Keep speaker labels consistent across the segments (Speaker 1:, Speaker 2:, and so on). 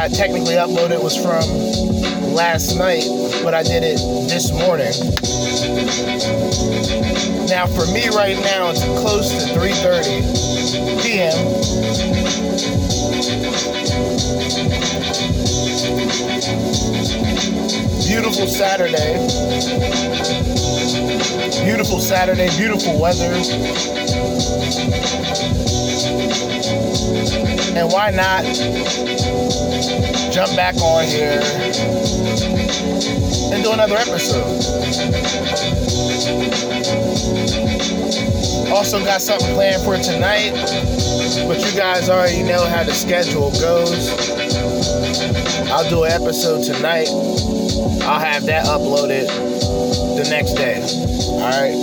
Speaker 1: I technically uploaded was from last night, but I did it this morning. Now, for me right now, it's close to 3:30 p.m. Beautiful Saturday. Beautiful Saturday, beautiful weather. And why not jump back on here and do another episode? Also got something planned for tonight, but you guys already know how the schedule goes. I'll do an episode tonight. I'll have that uploaded the next day. Alright.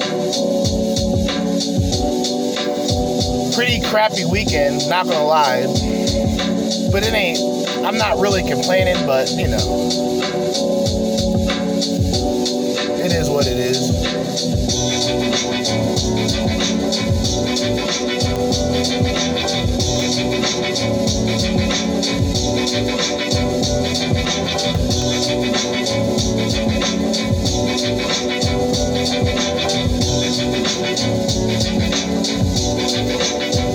Speaker 1: Pretty crappy weekend, not gonna lie. But it ain't, I'm not really complaining, but you know. It is what it is.
Speaker 2: You can phone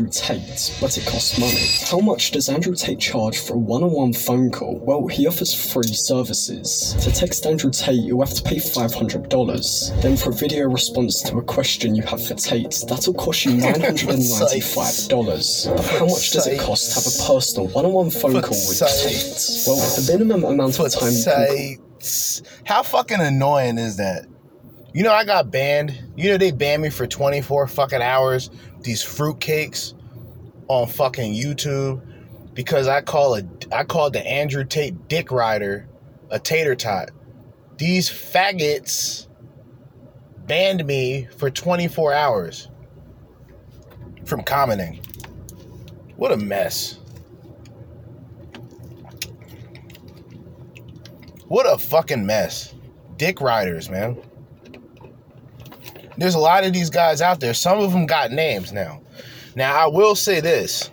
Speaker 2: Andrew Tate, but it costs money. How much does Andrew Tate charge for a one on one phone call? Well, he offers free services. To text Andrew Tate, you'll have to pay $500. Then, for a video response to a question you have for Tate, that'll cost you $995. But how much does it cost to have a personal one on one phone call with Tate? Well, the minimum amount of time you can
Speaker 1: Sites. How fucking annoying is that? You know, I got banned. You know, they banned me for 24 fucking hours. These fruitcakes on fucking YouTube because I call a I called the Andrew Tate Dick Rider a tater tot. These faggots banned me for 24 hours from commenting. What a mess. What a fucking mess. Dick riders, man. There's a lot of these guys out there. Some of them got names now. Now, I will say this.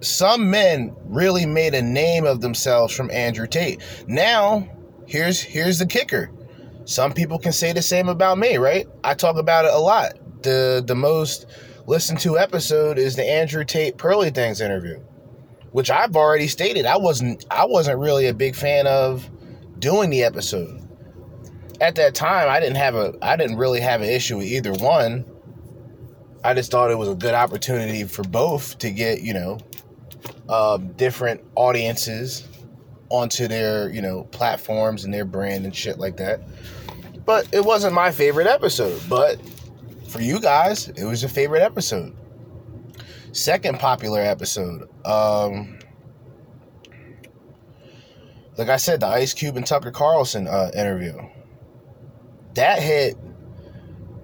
Speaker 1: Some men really made a name of themselves from Andrew Tate. Now, here's here's the kicker. Some people can say the same about me, right? I talk about it a lot. The the most listened to episode is the Andrew Tate Pearly Things interview, which I've already stated I wasn't I wasn't really a big fan of doing the episode. At that time, I didn't have a I didn't really have an issue with either one. I just thought it was a good opportunity for both to get, you know, um, different audiences onto their, you know, platforms and their brand and shit like that. But it wasn't my favorite episode. But for you guys, it was your favorite episode. Second popular episode. Um, like I said, the Ice Cube and Tucker Carlson uh, interview. That hit.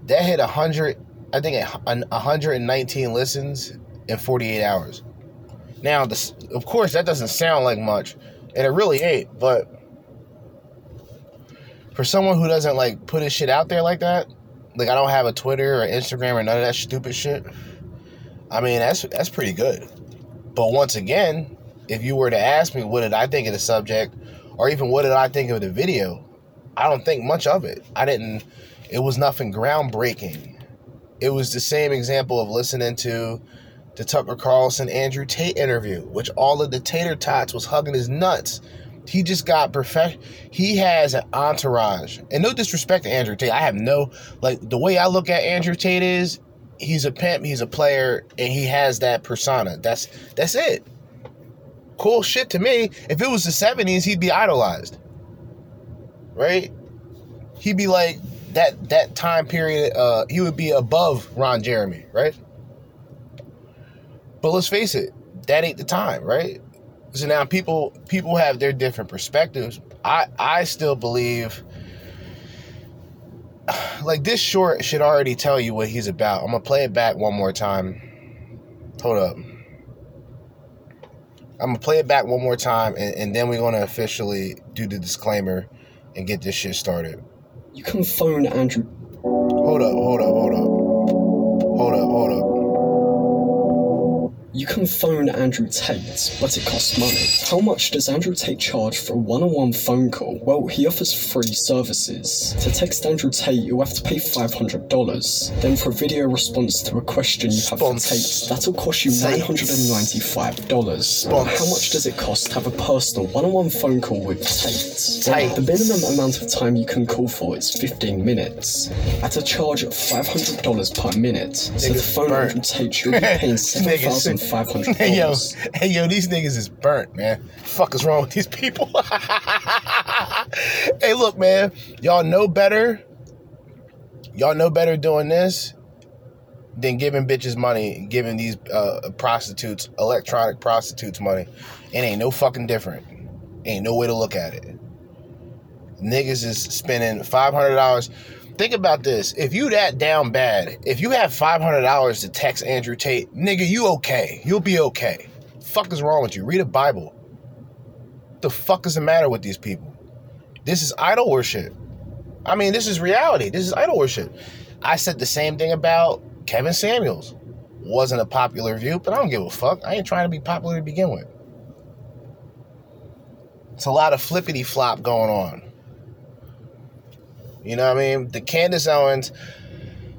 Speaker 1: That hit a hundred. I think a 119 listens in 48 hours. Now, this, of course, that doesn't sound like much, and it really ain't. But for someone who doesn't like put his shit out there like that, like I don't have a Twitter or Instagram or none of that stupid shit. I mean, that's that's pretty good. But once again, if you were to ask me what did I think of the subject, or even what did I think of the video, I don't think much of it. I didn't. It was nothing groundbreaking. It was the same example of listening to the Tucker Carlson Andrew Tate interview, which all of the tater tots was hugging his nuts. He just got perfect. He has an entourage, and no disrespect to Andrew Tate. I have no like the way I look at Andrew Tate is he's a pimp, he's a player, and he has that persona. That's that's it. Cool shit to me. If it was the '70s, he'd be idolized, right? He'd be like that that time period. Uh, he would be above Ron Jeremy, right? But let's face it, that ain't the time, right? So now people people have their different perspectives. I I still believe like this short should already tell you what he's about. I'm gonna play it back one more time. Hold up. I'm gonna play it back one more time and, and then we're gonna officially do the disclaimer and get this shit started.
Speaker 2: You can phone Andrew.
Speaker 1: Hold up, hold up, hold up. Hold up, hold up.
Speaker 2: You can phone Andrew Tate, but it costs money. How much does Andrew Tate charge for a one on one phone call? Well, he offers free services. To text Andrew Tate, you'll have to pay $500. Then, for a video response to a question you have for Tate, that'll cost you $995.
Speaker 1: Spons-
Speaker 2: How much does it cost to have a personal one on one phone call with Tate? Well,
Speaker 1: Tate.
Speaker 2: the minimum amount of time you can call for is 15 minutes. At a charge of $500 per minute. So, to phone
Speaker 1: burnt.
Speaker 2: Andrew Tate, you'll be paying
Speaker 1: Niggas-
Speaker 2: $7,500.
Speaker 1: Hey yo, hey yo, these niggas is burnt, man. Fuck is wrong with these people? hey, look, man, y'all know better. Y'all know better doing this than giving bitches money, giving these uh, prostitutes, electronic prostitutes money. It ain't no fucking different. Ain't no way to look at it. Niggas is spending five hundred dollars. Think about this. If you that down bad, if you have five hundred dollars to text Andrew Tate, nigga, you okay. You'll be okay. Fuck is wrong with you? Read a Bible. The fuck is the matter with these people? This is idol worship. I mean, this is reality. This is idol worship. I said the same thing about Kevin Samuels. Wasn't a popular view, but I don't give a fuck. I ain't trying to be popular to begin with. It's a lot of flippity flop going on. You know what I mean? The Candace Owens,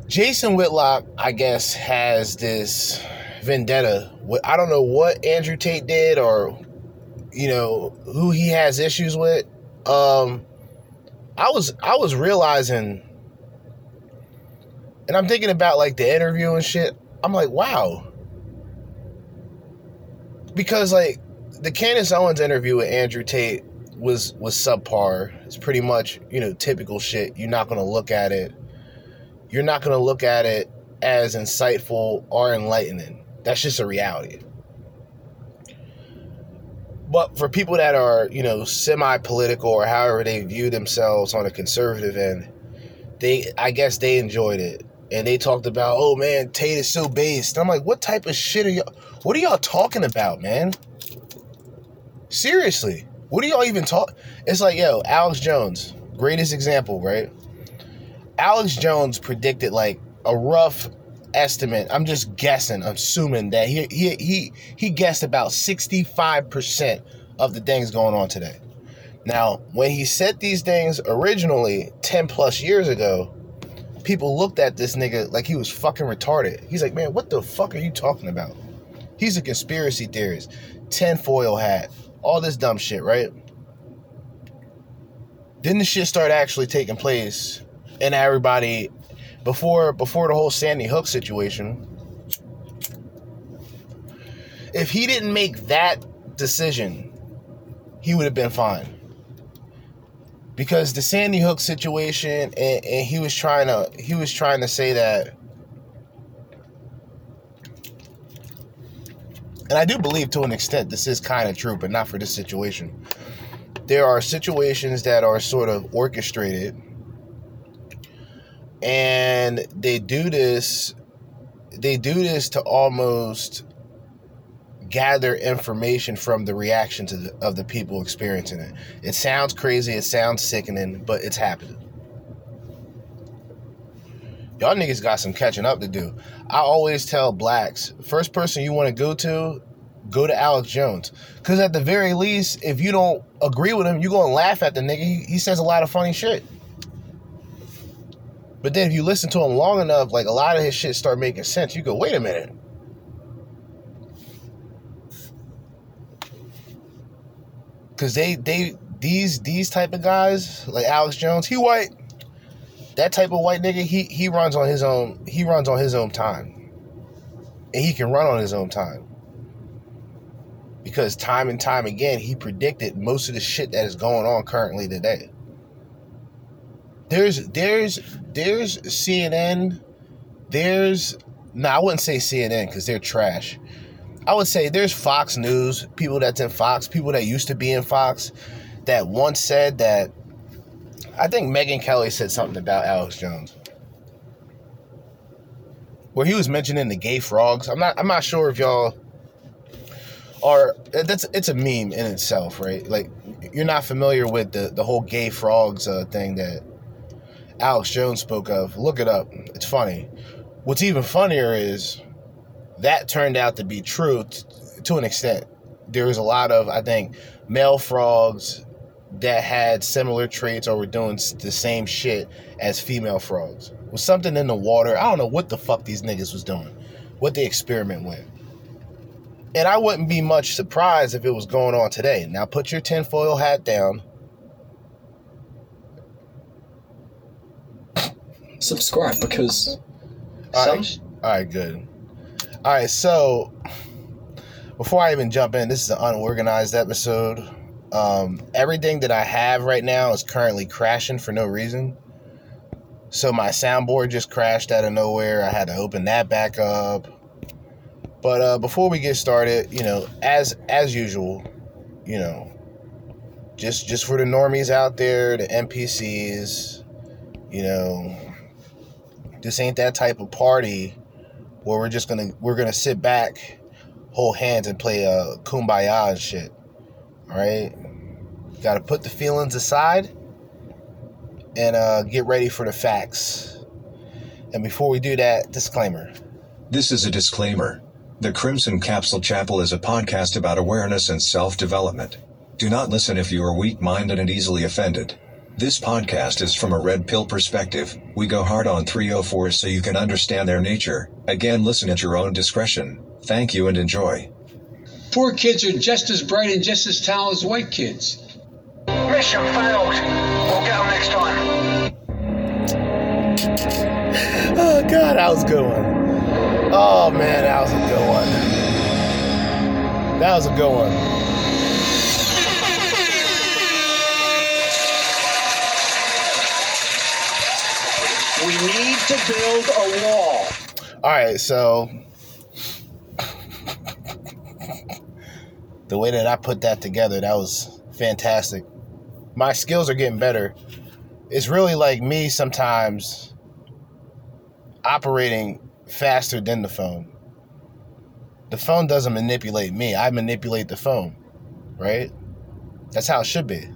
Speaker 1: Jason Whitlock, I guess, has this vendetta. I don't know what Andrew Tate did or, you know, who he has issues with. Um, I was I was realizing, and I'm thinking about like the interview and shit. I'm like, wow, because like the Candace Owens interview with Andrew Tate was was subpar. It's pretty much you know typical shit. You're not gonna look at it. You're not gonna look at it as insightful or enlightening. That's just a reality. But for people that are you know semi-political or however they view themselves on a conservative end, they I guess they enjoyed it. And they talked about, oh man, Tate is so based. I'm like, what type of shit are y'all? What are y'all talking about, man? Seriously, what are y'all even talk? It's like, yo, Alex Jones, greatest example, right? Alex Jones predicted like a rough estimate. I'm just guessing, assuming that he he he he guessed about 65% of the things going on today. Now, when he said these things originally 10 plus years ago, people looked at this nigga like he was fucking retarded. He's like, man, what the fuck are you talking about? He's a conspiracy theorist, tinfoil hat, all this dumb shit, right? Then the shit started actually taking place, and everybody, before before the whole Sandy Hook situation, if he didn't make that decision, he would have been fine. Because the Sandy Hook situation, and, and he was trying to he was trying to say that and I do believe to an extent this is kind of true, but not for this situation. There are situations that are sort of orchestrated, and they do this. They do this to almost gather information from the reaction to the, of the people experiencing it. It sounds crazy, it sounds sickening, but it's happening. Y'all niggas got some catching up to do. I always tell blacks, first person you want to go to, go to Alex Jones. Because at the very least, if you don't agree with him, you're going to laugh at the nigga. He, he says a lot of funny shit. But then if you listen to him long enough, like a lot of his shit start making sense. You go, wait a minute. Cause they they these these type of guys like Alex Jones, he white. That type of white nigga, he he runs on his own he runs on his own time. And he can run on his own time. Because time and time again, he predicted most of the shit that is going on currently today. There's there's there's CNN, there's no, I wouldn't say CNN because they're trash. I would say there's Fox News, people that's in Fox, people that used to be in Fox, that once said that. I think Megyn Kelly said something about Alex Jones, where he was mentioning the gay frogs. I'm not. I'm not sure if y'all are. That's it's a meme in itself, right? Like you're not familiar with the the whole gay frogs uh, thing that Alex Jones spoke of. Look it up. It's funny. What's even funnier is that turned out to be true t- to an extent. There was a lot of, I think, male frogs that had similar traits or were doing the same shit as female frogs. It was something in the water. I don't know what the fuck these niggas was doing, what they experiment with. And I wouldn't be much surprised if it was going on today. Now put your tinfoil hat down.
Speaker 2: Subscribe because.
Speaker 1: All right, all right good. All right, so before I even jump in, this is an unorganized episode. Um, everything that I have right now is currently crashing for no reason. So my soundboard just crashed out of nowhere. I had to open that back up. But uh, before we get started, you know, as as usual, you know, just just for the normies out there, the NPCs, you know, this ain't that type of party where we're just gonna we're gonna sit back, hold hands, and play uh, kumbaya and shit. Right, got to put the feelings aside and uh, get ready for the facts. And before we do that, disclaimer.
Speaker 3: This is a disclaimer. The Crimson Capsule Chapel is a podcast about awareness and self development. Do not listen if you are weak minded and easily offended. This podcast is from a red pill perspective. We go hard on 304 so you can understand their nature. Again, listen at your own discretion. Thank you and enjoy.
Speaker 4: Poor kids are just as bright and just as talented as white kids.
Speaker 5: Mission failed. We'll get them next time.
Speaker 1: Oh, God, that was a good one. Oh, man, that was a good one. That was a good one.
Speaker 5: We need to build a wall.
Speaker 1: All right, so the way that I put that together, that was fantastic. My skills are getting better. It's really like me sometimes operating faster than the phone. The phone doesn't manipulate me, I manipulate the phone, right? That's how it should be.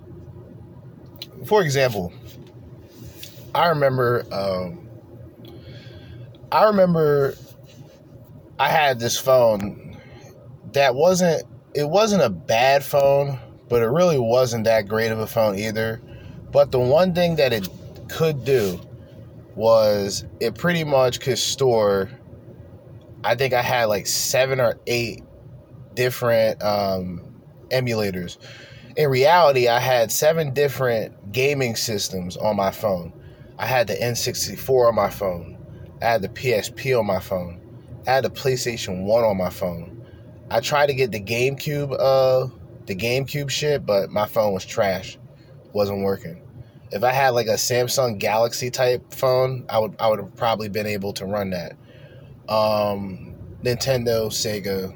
Speaker 1: For example, I remember, um, I remember I had this phone that wasn't, it wasn't a bad phone, but it really wasn't that great of a phone either. But the one thing that it could do was it pretty much could store, I think I had like seven or eight different um, emulators. In reality, I had seven different gaming systems on my phone. I had the N64 on my phone. I had the PSP on my phone. I had the PlayStation 1 on my phone. I tried to get the GameCube uh the GameCube shit, but my phone was trash. Wasn't working. If I had like a Samsung Galaxy type phone, I would I would have probably been able to run that. Um Nintendo, Sega,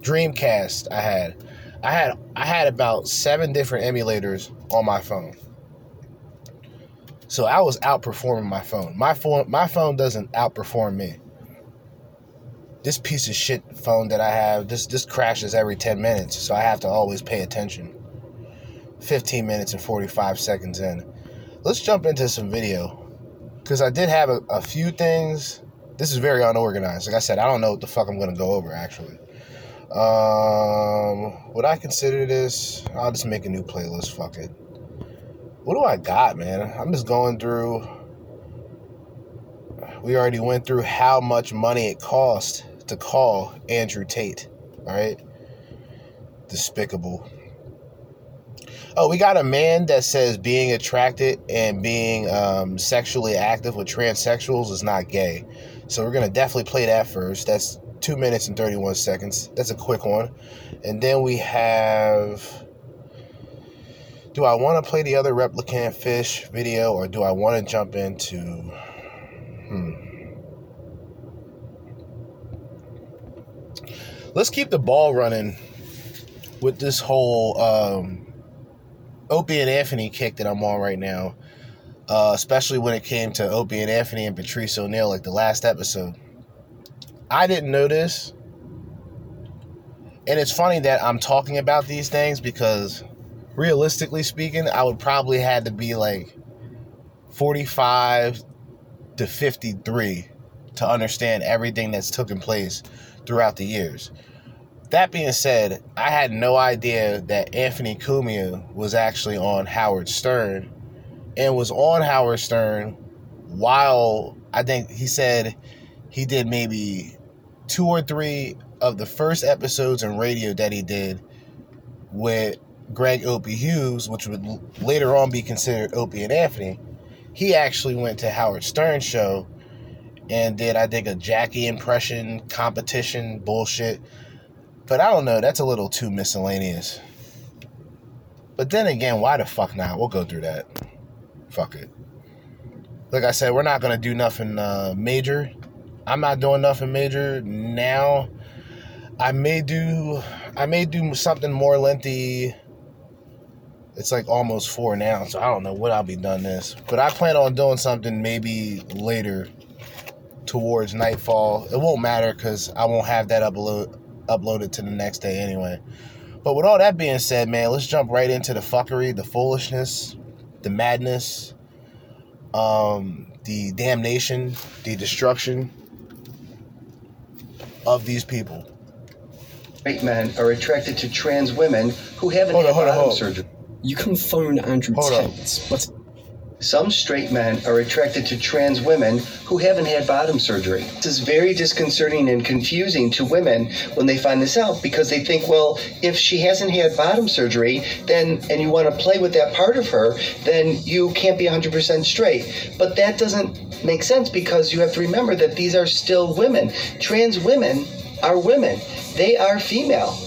Speaker 1: Dreamcast I had. I had I had about 7 different emulators on my phone. So I was outperforming my phone. My phone my phone doesn't outperform me. This piece of shit phone that I have, this this crashes every 10 minutes, so I have to always pay attention. 15 minutes and 45 seconds in. Let's jump into some video. Because I did have a, a few things. This is very unorganized. Like I said, I don't know what the fuck I'm to go over, actually. Um, would I consider this? I'll just make a new playlist. Fuck it. What do I got, man? I'm just going through. We already went through how much money it cost to call Andrew Tate. All right. Despicable. Oh, we got a man that says being attracted and being um, sexually active with transsexuals is not gay. So we're gonna definitely play that first. That's two minutes and 31 seconds. That's a quick one. And then we have. Do I want to play the other replicant fish video or do I want to jump into. Hmm. Let's keep the ball running with this whole um, Opie and Anthony kick that I'm on right now. Uh, especially when it came to Opie and Anthony and Patrice O'Neill, like the last episode. I didn't know this. And it's funny that I'm talking about these things because realistically speaking, I would probably had to be like 45 to 53 to understand everything that's taken place throughout the years. That being said, I had no idea that Anthony Cumia was actually on Howard Stern and was on Howard Stern while I think he said he did maybe two or three of the first episodes in radio that he did with Greg Opie Hughes, which would later on be considered Opie and Anthony. He actually went to Howard Stern's show and did, I think, a Jackie impression competition bullshit. But I don't know, that's a little too miscellaneous. But then again, why the fuck not? We'll go through that. Fuck it. Like I said, we're not gonna do nothing uh, major. I'm not doing nothing major now. I may do I may do something more lengthy. It's like almost four now, so I don't know what I'll be done this. But I plan on doing something maybe later towards nightfall. It won't matter because I won't have that upload uploaded to the next day anyway. But with all that being said, man, let's jump right into the fuckery, the foolishness, the madness, um, the damnation, the destruction of these people.
Speaker 6: Straight men are attracted to trans women who haven't
Speaker 1: Hold on,
Speaker 6: had
Speaker 1: hold on, hold on.
Speaker 6: surgery.
Speaker 2: You can phone Andrew
Speaker 1: Hold.
Speaker 2: Tate, but
Speaker 6: Some straight men are attracted to trans women who haven't had bottom surgery. This is very disconcerting and confusing to women when they find this out because they think, well, if she hasn't had bottom surgery, then and you want to play with that part of her, then you can't be 100% straight. But that doesn't make sense because you have to remember that these are still women. Trans women are women. They are female.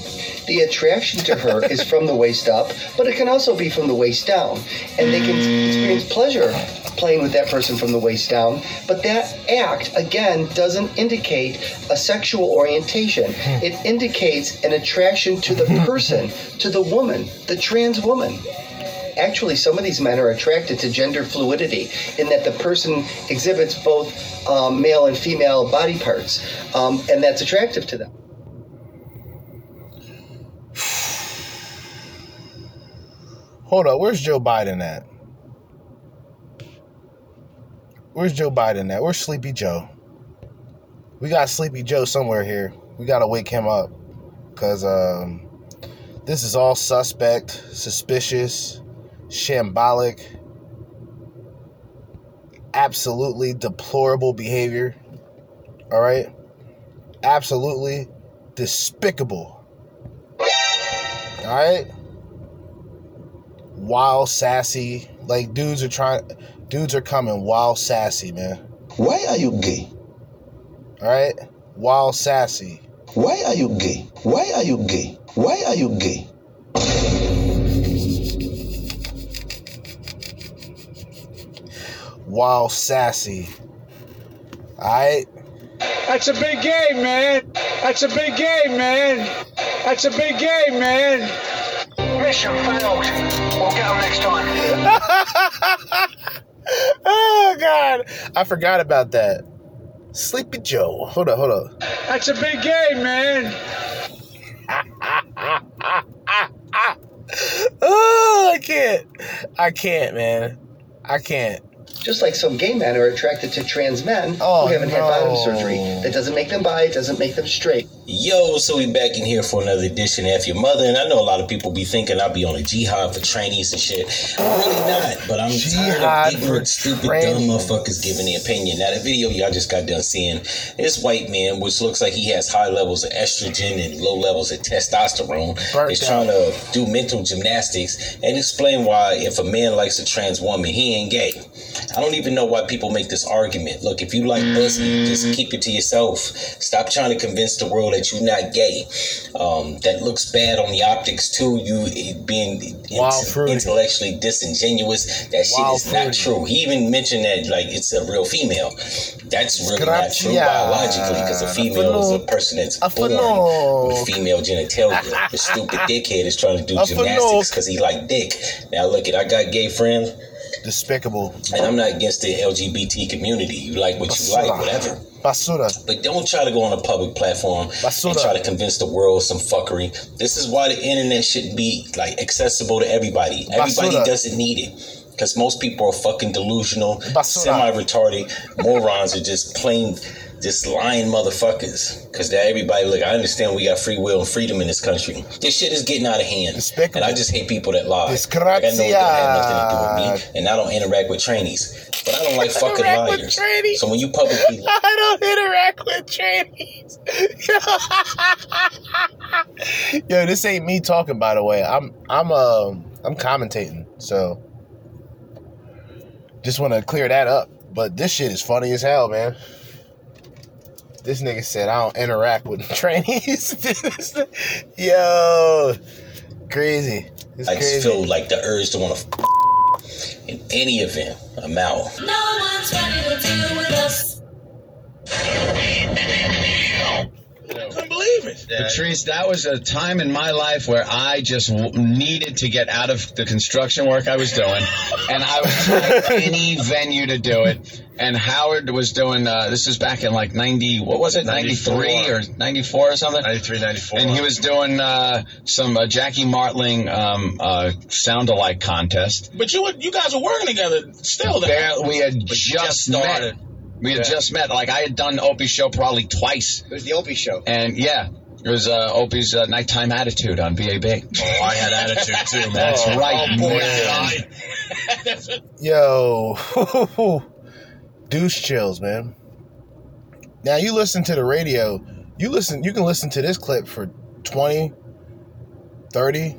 Speaker 6: The attraction to her is from the waist up, but it can also be from the waist down. And they can experience pleasure playing with that person from the waist down. But that act, again, doesn't indicate a sexual orientation. It indicates an attraction to the person, to the woman, the trans woman. Actually, some of these men are attracted to gender fluidity in that the person exhibits both um, male and female body parts, um, and that's attractive to them.
Speaker 1: Hold up, where's Joe Biden at? Where's Joe Biden at? Where's Sleepy Joe? We got Sleepy Joe somewhere here. We gotta wake him up. Cause um this is all suspect, suspicious, shambolic, absolutely deplorable behavior. Alright? Absolutely despicable. Alright? Wild sassy. Like dudes are trying dudes are coming wild sassy, man.
Speaker 7: Why are you gay?
Speaker 1: All right? Wild sassy.
Speaker 7: Why are you gay? Why are you gay? Why are you gay?
Speaker 1: Wild sassy. All right?
Speaker 4: That's a big game, man. That's a big game, man. That's a big game, man.
Speaker 5: Mission failed. We'll get them next time.
Speaker 1: oh god. I forgot about that. Sleepy Joe. Hold up, hold up.
Speaker 4: That's a big game, man.
Speaker 1: Oh, I can't. I can't, man. I can't.
Speaker 6: Just like some gay men are attracted to trans men
Speaker 1: Oh,
Speaker 6: who haven't had bottom
Speaker 1: no.
Speaker 6: surgery. That doesn't make them bi, it doesn't make them straight.
Speaker 8: Yo, so we back in here for another edition of F Your Mother, and I know a lot of people be thinking I'll be on a jihad for trainees and shit. I'm really not, but I'm
Speaker 1: Jihad
Speaker 8: tired of
Speaker 1: for
Speaker 8: ignorant, stupid,
Speaker 1: trainees.
Speaker 8: dumb motherfuckers giving the opinion. Now, the video y'all just got done seeing, this white man, which looks like he has high levels of estrogen and low levels of testosterone,
Speaker 1: Burnt
Speaker 8: is
Speaker 1: out.
Speaker 8: trying to do mental gymnastics and explain why if a man likes a trans woman, he ain't gay. I don't even know why people make this argument. Look, if you like pussy, just keep it to yourself. Stop trying to convince the world that you're not gay. Um, that looks bad on the optics too. You eh, being
Speaker 1: fruity.
Speaker 8: intellectually disingenuous. That shit
Speaker 1: Wild
Speaker 8: is not true. He even mentioned that like it's a real female. That's really not true biologically because a female is a person that's born with female genitalia. the stupid dickhead is trying to do gymnastics because he like dick. Now look it, I got gay friends.
Speaker 1: Despicable.
Speaker 8: And I'm not against the LGBT community. You like what you like, whatever.
Speaker 1: Basura.
Speaker 8: But don't try to go on a public platform
Speaker 1: Basura.
Speaker 8: and try to convince the world some fuckery. This is why the internet should be like accessible to everybody. Everybody
Speaker 1: Basura.
Speaker 8: doesn't need it. Because most people are fucking delusional, semi-retarded morons are just plain just lying motherfuckers. Because now everybody look, I understand we got free will and freedom in this country. This shit is getting out of hand. And I just hate people that lie. Like, I know it don't have nothing to do with me. And I don't interact with trainees. But I don't like fucking liars. So when you publicly
Speaker 1: I don't interact with trainees. Yo, this ain't me talking by the way. I'm I'm um I'm commentating. So just want to clear that up. But this shit is funny as hell, man. This nigga said I don't interact with trainees. Yo, crazy. It's
Speaker 8: I just feel like the urge to want to f- in any event. I'm out.
Speaker 9: No one's ready to deal with us.
Speaker 1: Couldn't believe it.
Speaker 10: Patrice, that was a time in my life where I just w- needed to get out of the construction work I was doing, and I was trying any venue to do it. And Howard was doing. Uh, this is back in like ninety. What was it? Ninety three or ninety four or something.
Speaker 11: 93, 94.
Speaker 10: And he was doing uh, some uh, Jackie Martling um, uh, sound alike contest.
Speaker 11: But you were- you guys were working together still. Then.
Speaker 10: There, we had just,
Speaker 11: just started.
Speaker 10: Met. We had
Speaker 11: Yeah.
Speaker 10: just met. Like I had done Opie's show probably twice.
Speaker 6: It was the Opie show.
Speaker 10: And yeah, it was uh, Opie's uh, nighttime attitude on BAB.
Speaker 11: Oh, I had attitude too, man.
Speaker 10: That's right,
Speaker 11: Oh, boy,
Speaker 10: man.
Speaker 11: did I.
Speaker 1: Yo, douche chills, man. Now you listen to the radio, you listen you can listen to this clip for 20 30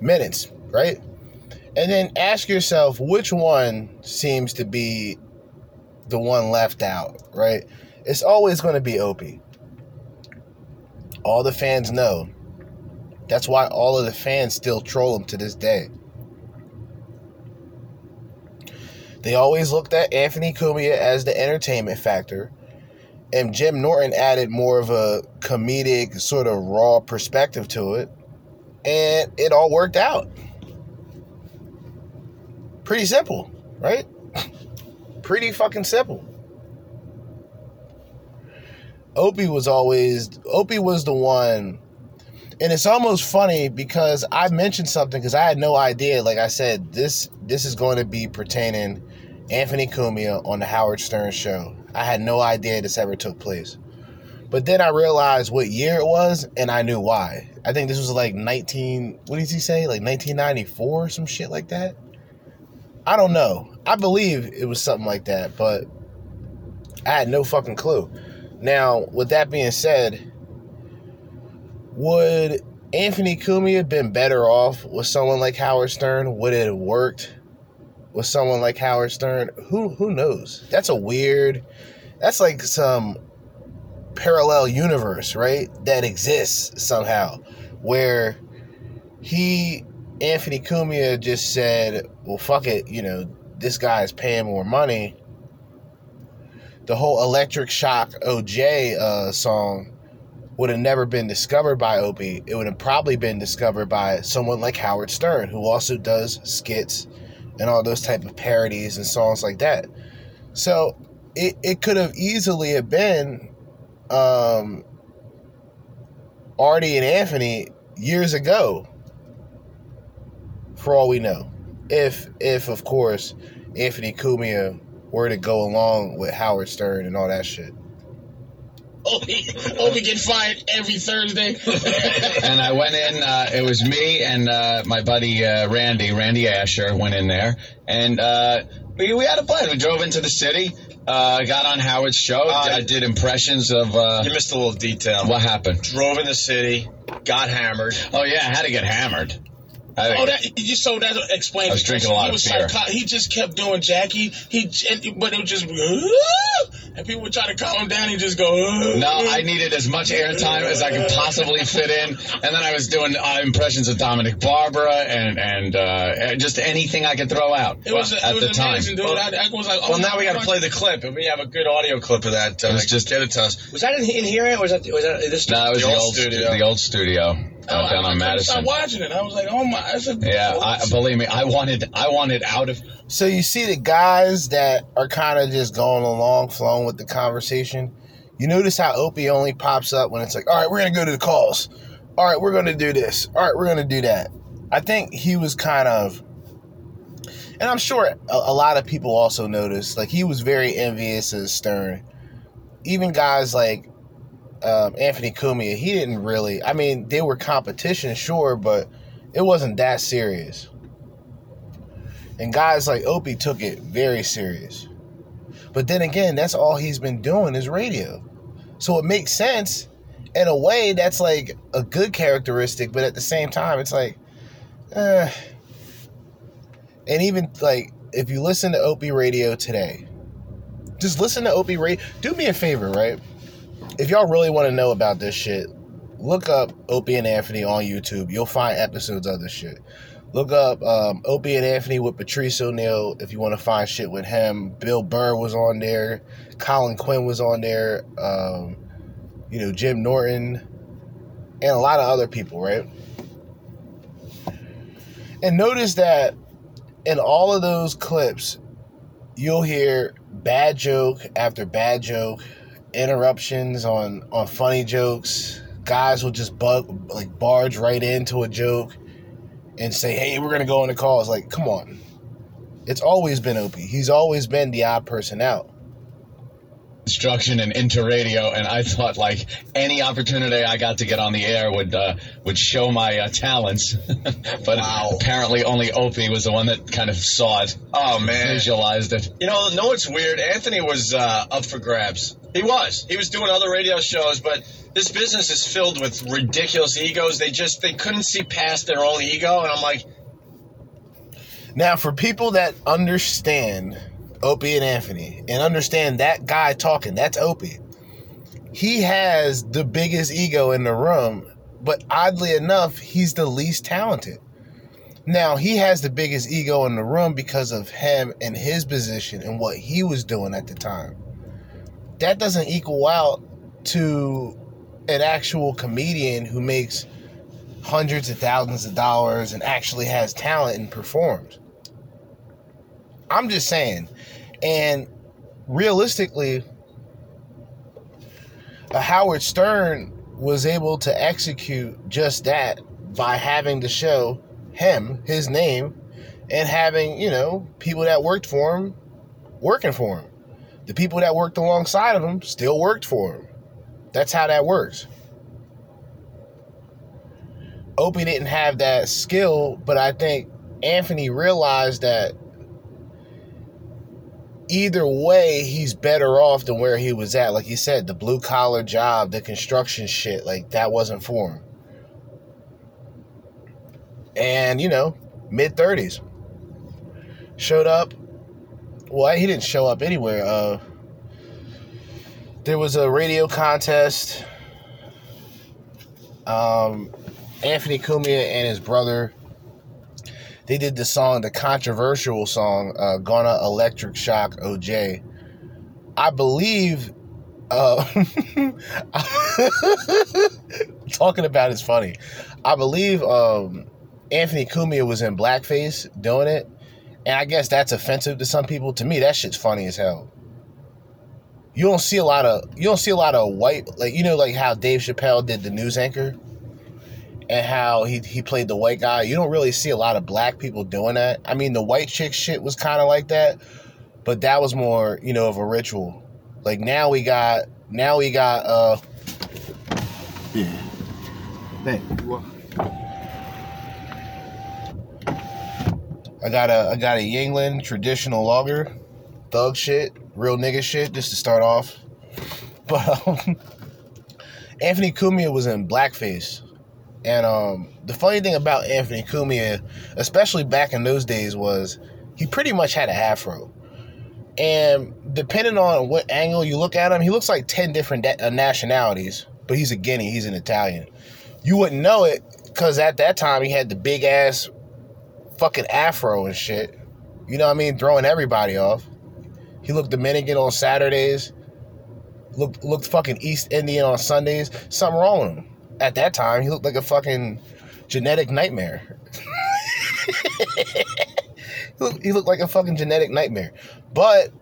Speaker 1: minutes, right? And then ask yourself which one seems to be the one left out, right? It's always going to be Opie. All the fans know. That's why all of the fans still troll him to this day. They always looked at Anthony Cumia as the entertainment factor, and Jim Norton added more of a comedic, sort of raw perspective to it, and it all worked out. Pretty simple, right? Pretty fucking simple. Opie was always Opie was the one and it's almost funny because I mentioned something because I had no idea. Like I said, this this is going to be pertaining Anthony Cumia on the Howard Stern show. I had no idea this ever took place, but then I realized what year it was, and I knew why. I think this was like nineteen. What did he say? Like nineteen ninety four, some shit like that. I don't know. I believe it was something like that, but I had no fucking clue. Now, with that being said, would Anthony Cumia have been better off with someone like Howard Stern? Would it have worked with someone like Howard Stern? Who who knows? That's a weird. That's like some parallel universe, right? That exists somehow, where he Anthony Cumia just said, "Well, fuck it, you know, this guy is paying more money." The whole Electric Shock OJ uh, song would have never been discovered by Opie. It would have probably been discovered by someone like Howard Stern, who also does skits and all those type of parodies and songs like that. So it, it could have easily have been um, Artie and Anthony years ago. For all we know, if if of course Anthony Cumia were to go along with Howard Stern and all that shit.
Speaker 11: Obi, Obi get fired every Thursday.
Speaker 10: and I went in. Uh, it was me and uh, my buddy uh, Randy, Randy Asher, went in there, and uh, we we had a plan. We drove into the city, uh, got on Howard's show. I did impressions of. Uh,
Speaker 12: You missed a little detail.
Speaker 10: what happened?
Speaker 12: Drove in the city, got hammered.
Speaker 10: Oh yeah, I had to get hammered. I
Speaker 11: Oh, that you so that explains.
Speaker 10: I was drinking a lot
Speaker 11: he
Speaker 10: of beer.
Speaker 11: psycho- he just kept doing Jackie. He and, but it was just and people would try to calm him down. He just go.
Speaker 10: No, I needed as much airtime as I could possibly fit in, and then I was doing uh, impressions of Dominic Barbara and and uh, just anything I could throw out
Speaker 11: It was
Speaker 10: at
Speaker 11: it was
Speaker 10: the time.
Speaker 11: amazing, dude. I, I was like, oh
Speaker 12: Well, now we got to play the clip, and we have a good audio clip of that. Uh,
Speaker 10: It was just-
Speaker 12: get it to us. Was that in, in here? Or was that was that this?
Speaker 10: No, it was
Speaker 12: the, old
Speaker 10: stu-
Speaker 12: studio?
Speaker 10: the old studio
Speaker 11: I,
Speaker 10: on
Speaker 11: I
Speaker 10: Madison.
Speaker 11: Stop watching it. I was like, oh my. I said,
Speaker 10: Yeah, I, believe me, I wanted I wanted out of.
Speaker 1: So you see the guys that are kind of just going along, flowing with the conversation. You notice how Opie only pops up when it's like, all right, we're gonna go to the calls. All right, we're gonna do this. All right, we're gonna do that. I think he was kind of, and I'm sure a, a lot of people also noticed, like he was very envious of Stern. Even guys like um, Anthony Cumia, he didn't really. I mean, they were competition, sure, but it wasn't that serious. And guys like Opie took it very serious. But then again, that's all he's been doing is radio. So it makes sense. In a way, that's like a good characteristic, but at the same time, it's like, eh. And even like, if you listen to Opie radio today, just listen to Opie radio. Do me a favor, right? If y'all really want to know about this shit, look up Opie and Anthony on YouTube. You'll find episodes of this shit. Look up um, Opie and Anthony with Patrice O'Neill if you want to find shit with him. Bill Burr was on there. Colin Quinn was on there. Um, you know, Jim Norton. And a lot of other people, right? And notice that in all of those clips, you'll hear bad joke after bad joke, interruptions on, on funny jokes. Guys will just bug like barge right into a joke and say, "Hey, we're gonna go on the calls." Like, come on. It's always been Opie. He's always been the odd person out.
Speaker 10: Instruction and into radio, and I thought like any opportunity I got to get on the air would uh, would show my uh, talents. but apparently, only Opie was the one that kind of saw it.
Speaker 12: Oh man,
Speaker 10: visualized it.
Speaker 12: You know, no, it's weird. Anthony was uh, up for grabs. He was. He was doing other radio shows, but this business is filled with ridiculous egos. They just they couldn't see past their own ego, and I'm like,
Speaker 1: Now, for people that understand Opie and Anthony and understand that guy talking, that's Opie. He has the biggest ego in the room, but oddly enough, he's the least talented. Now, he has the biggest ego in the room because of him and his position and what he was doing at the time. That doesn't equal out to an actual comedian who makes hundreds of thousands of dollars and actually has talent and performs. I'm just saying. And realistically, a Howard Stern was able to execute just that by having to show him his name and having, you know, people that worked for him working for him. The people that worked alongside of him still worked for him. That's how that works. Opie didn't have that skill, but I think Anthony realized that either way, he's better off than where he was at. Like he said, the blue collar job, the construction shit, like that wasn't for him. And, you know, mid 30s. Showed up. Well, he didn't show up anywhere. Uh, there was a radio contest. Um, Anthony Cumia and his brother they did the song, the controversial song, uh, "Gonna Electric Shock OJ." I believe. Uh, talking about it's funny. I believe um, Anthony Cumia was in blackface doing it, and I guess that's offensive to some people. To me, that shit's funny as hell. you don't see a lot of you don't see a lot of white like you know like how Dave Chappelle did the news anchor and how he he played the white guy. You don't really see a lot of black people doing that. I mean, the white chick shit was kind of like that, but that was more you know of a ritual. Like now we got now we got uh yeah. Hey, I got a I got a Yuengling traditional lager, thug shit, real nigga shit, just to start off. But um, Anthony Cumia was in blackface, and um, the funny thing about Anthony Cumia, especially back in those days, was he pretty much had a afro. And depending on what angle you look at him, he looks like ten different da- uh, nationalities. But he's a Guinea, he's an Italian. You wouldn't know it because at that time he had the big ass fucking afro and shit. You know what I mean? Throwing everybody off. He looked Dominican on Saturdays. Looked looked fucking East Indian on Sundays. Something wrong with him. At that time, he looked like a fucking genetic nightmare. he, looked, like a fucking genetic nightmare. But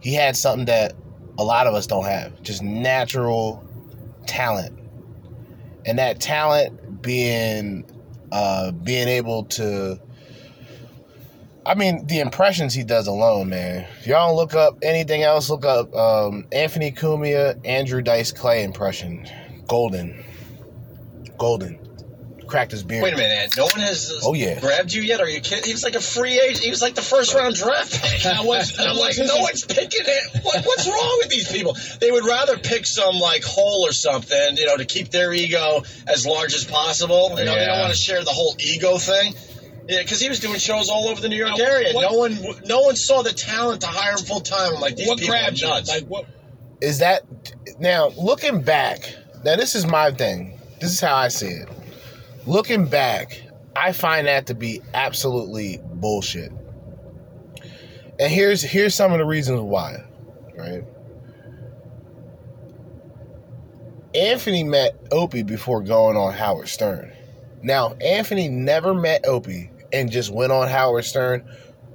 Speaker 1: he had something that a lot of us don't have. Just natural talent. And that talent being uh being able to I mean, the impressions he does alone, man. If y'all don't look up anything else, look up um, Anthony Cumia, Andrew Dice Clay impression. Golden. Golden. Cracked his beard.
Speaker 12: Wait a minute, Ed. No one has uh,
Speaker 1: Oh, yeah.
Speaker 12: grabbed you yet? Are you kidding? He was like a free agent. He was like the first round draft pick.
Speaker 11: Now what's-
Speaker 12: And I'm like, no one's picking it. What, what's wrong with these people? They would rather pick some like hole or something, you know, to keep their ego as large as possible. You know, they don't want to share the whole ego thing. Yeah, because he was doing shows all over the New York
Speaker 11: Now,
Speaker 12: area.
Speaker 11: what-
Speaker 12: no one, no one saw the talent to hire him full time. I'm like, these
Speaker 11: What
Speaker 12: people are
Speaker 11: grabbed you?
Speaker 12: nuts.
Speaker 11: Like what?
Speaker 1: is that now looking back now this is my thing this is how i see it. Looking back i find that to be absolutely bullshit. And here's here's some of the reasons why right? Anthony met opie before going on howard stern. Now anthony never met opie and just went on howard stern.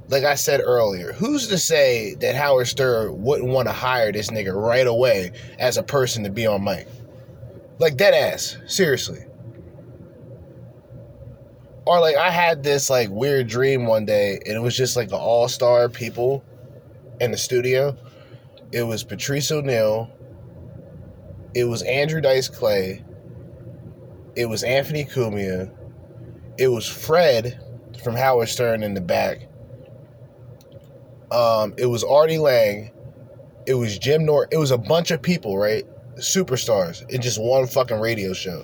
Speaker 1: Like I said earlier, who's to say that Howard Stern wouldn't want to hire this nigga right away as a person to be on mic? Like dead ass, seriously. Or like I had this like weird dream one day, and it was just like the all star people in the studio. It was Patrice O'Neal. It was Andrew Dice Clay. It was Anthony Cumia. It was Fred from Howard Stern in the back. Um, it was Artie Lange. It was Jim Nor. It was a bunch of people, right? Superstars in just one fucking radio show.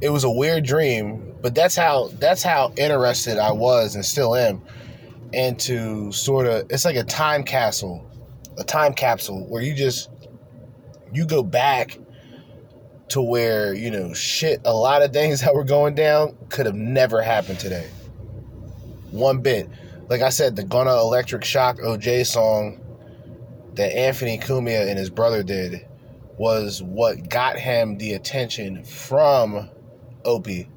Speaker 1: It was a weird dream, but that's how that's how interested I was and still am into sort of it's like a time capsule, a time capsule where you just you go back to where you know shit. A lot of things that were going down could have never happened today. One bit like I said, the Gunna Electric Shock OJ song that Anthony Cumia and his brother did was what got him the attention from Opie.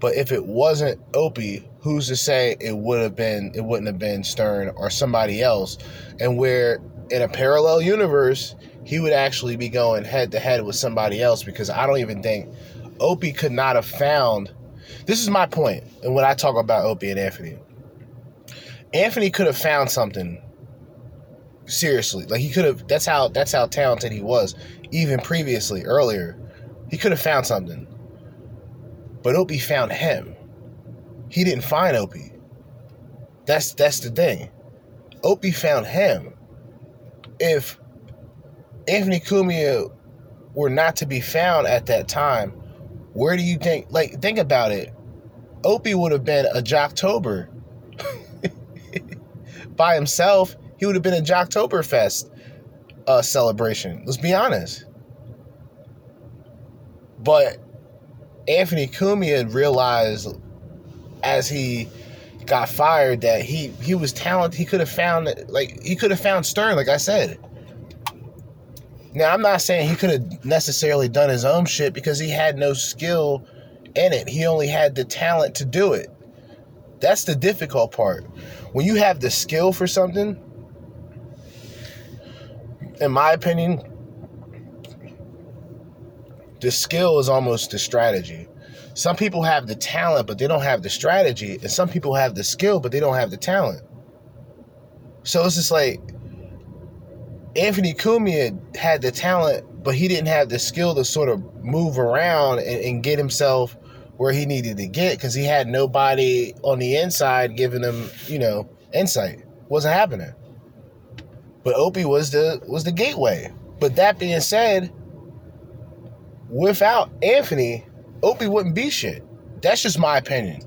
Speaker 1: But if it wasn't Opie, who's to say it would have been it wouldn't have been Stern or somebody else? And where in a parallel universe, he would actually be going head to head with somebody else because I don't even think Opie could not have found this is my point, and when I talk about Opie and Anthony. Anthony could have found something. Seriously, like he could have. That's how. That's how talented he was. Even previously, earlier, he could have found something. But Opie found him. He didn't find Opie. That's that's the thing. Opie found him. If Anthony Cumia were not to be found at that time, where do you think? Like, think about it. Opie would have been a Jocktober by himself, he would have been a Jocktoberfest uh, celebration. Let's be honest. But Anthony Cumia realized as he got fired that he he was talented. He could have found like he could have found Stern, like I said. Now I'm not saying he could have necessarily done his own shit because he had no skill in it. He only had the talent to do it. That's the difficult part. When you have the skill for something, in my opinion, the skill is almost the strategy. Some people have the talent, but they don't have the strategy, and some people have the skill, but they don't have the talent. So it's just like Anthony Cumia had the talent, but he didn't have the skill to sort of move around and, and get himself where he needed to get because he had nobody on the inside giving him, you know, insight. Wasn't happening. But Opie was the was the gateway. But that being said, without Anthony, Opie wouldn't be shit. That's just my opinion.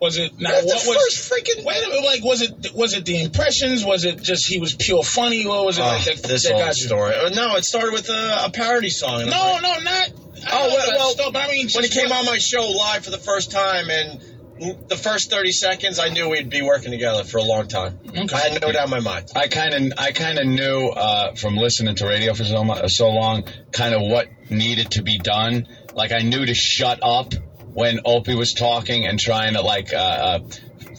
Speaker 11: Was it now?
Speaker 12: That's
Speaker 11: What
Speaker 12: the
Speaker 11: was
Speaker 12: first freaking-
Speaker 11: Wait a minute. Like, was it was it the impressions? Was it just he was pure funny? What was it like?
Speaker 12: Oh,
Speaker 11: That,
Speaker 12: this
Speaker 11: that
Speaker 12: whole
Speaker 11: got you?
Speaker 12: story. Uh, No, it started with a, a parody song.
Speaker 11: No,
Speaker 12: like-
Speaker 11: no, not.
Speaker 12: Oh well, well
Speaker 11: stop, but I mean,
Speaker 12: when he came
Speaker 11: what-
Speaker 12: on my show live for the first time, and the first thirty seconds, I knew we'd be working together for a long time. I had no doubt in my mind.
Speaker 10: I kind of, I kind of knew uh, from listening to radio for so mu- so long, kind of what needed to be done. Like I knew to shut up when Opie was talking and trying to like uh, uh,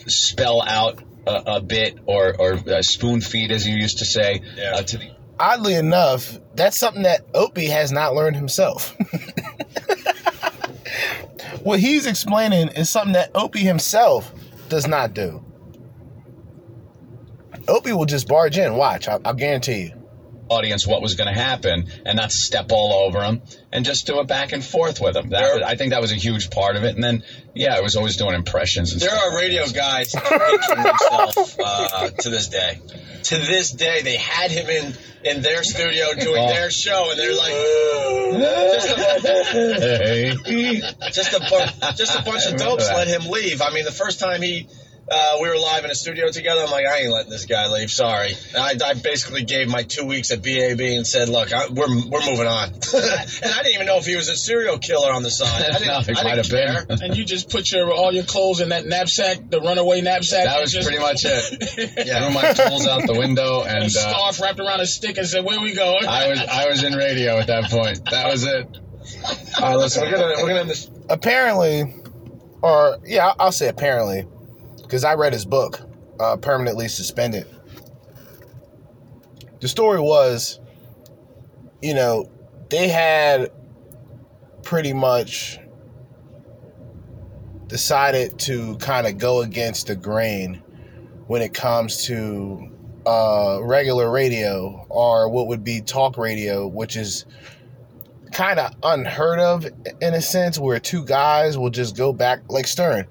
Speaker 10: spell out a, a bit or or uh, spoon feed, as you used to say, uh, to the
Speaker 1: Oddly enough, that's something that Opie has not learned himself. what he's explaining is something that Opie himself does not do. Opie will just barge in. Watch, I, I'll guarantee you.
Speaker 10: audience what was going to happen and not step all over him and just do it back and forth with him. That was, I think that was a huge part of it. And then, yeah, it was always doing impressions and
Speaker 12: There
Speaker 10: stuff.
Speaker 12: are radio guys picturing themselves uh, to this day. To this day, they had him in in their studio doing
Speaker 10: Oh.
Speaker 12: their show, and they're like, just a, just a bu- just a bunch of dopes let him leave. I mean, the first time he. Uh, we were live in a studio together. I'm like, I ain't letting this guy leave. Sorry. I, I basically gave my two weeks at BAB and said, look, I, we're we're moving on. and I didn't even know if he was a serial killer on the side. I didn't,
Speaker 10: No, he
Speaker 12: I
Speaker 10: might
Speaker 12: didn't
Speaker 10: have been.
Speaker 12: care.
Speaker 11: and you just put your all your clothes in that knapsack, the runaway knapsack.
Speaker 10: That was
Speaker 11: just-
Speaker 10: pretty much it.
Speaker 12: Yeah.
Speaker 10: Threw my tools out the window
Speaker 11: a
Speaker 10: and uh,
Speaker 11: scarf wrapped around a stick and said, "Where we going?"
Speaker 10: I was I was in radio at that point. That was it.
Speaker 12: All right, listen, we're gonna we're gonna end this.
Speaker 1: apparently, or yeah, I'll say apparently, because I read his book, uh, Permanently Suspended. The story was, you know, they had pretty much decided to kind of go against the grain when it comes to uh, regular radio or what would be talk radio, which is kind of unheard of in a sense where two guys will just go back like Stern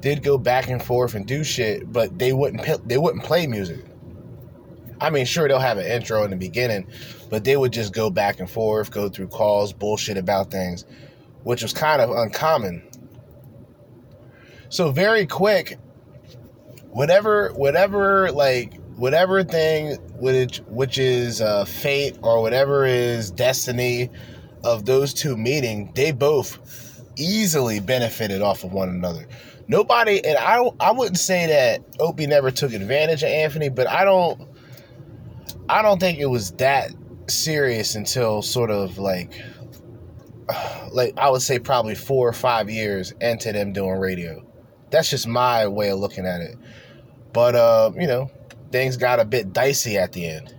Speaker 1: did go back and forth and do shit but they wouldn't they wouldn't play music I mean sure they'll have an intro in the beginning but they would just go back and forth go through calls bullshit about things which was kind of uncommon so very quick whatever whatever like whatever thing which which is uh, fate or whatever is destiny of those two meeting, they both easily benefited off of one another. Nobody, and I I wouldn't say that Opie never took advantage of Anthony, but I don't, I don't think it was that serious until sort of like, like I would say probably four or five years into them doing radio. That's just my way of looking at it. But uh, you know, things got a bit dicey at the end.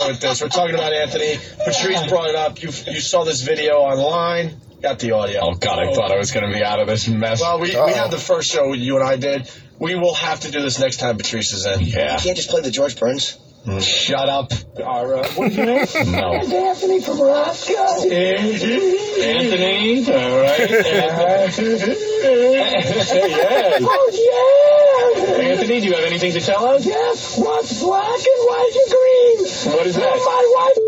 Speaker 12: We're talking about Anthony. Patrice brought it up. You you saw this video online. Got the audio.
Speaker 10: Oh God, I oh. thought I was going to be out of this mess.
Speaker 12: Well, we, we had the first show you and I did. We will have to do this next time Patrice is in.
Speaker 10: yeah.
Speaker 6: You can't just play the George Burns. Mm.
Speaker 10: Shut up.
Speaker 12: All right. Uh, what did you know?
Speaker 10: No.
Speaker 6: Anthony from Roscoe.
Speaker 11: Anthony, all right.
Speaker 6: yes. Oh, yeah.
Speaker 11: Anthony, do you have anything to tell us?
Speaker 6: Yes. What's black and white and green?
Speaker 11: What is that?
Speaker 6: My wife.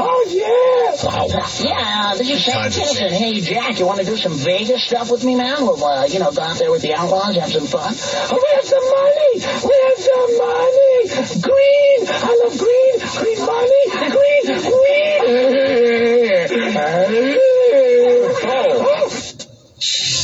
Speaker 6: Oh, yeah.
Speaker 10: Wow.
Speaker 13: Yeah, this is Sam Kinison. Hey, Jack, you want to do some Vegas stuff with me, man? We'll, uh, you know, go out there with the outlaws, have some fun.
Speaker 6: Oh, where's the money? Where's the money? Green. I love green. Green money. Green. Green.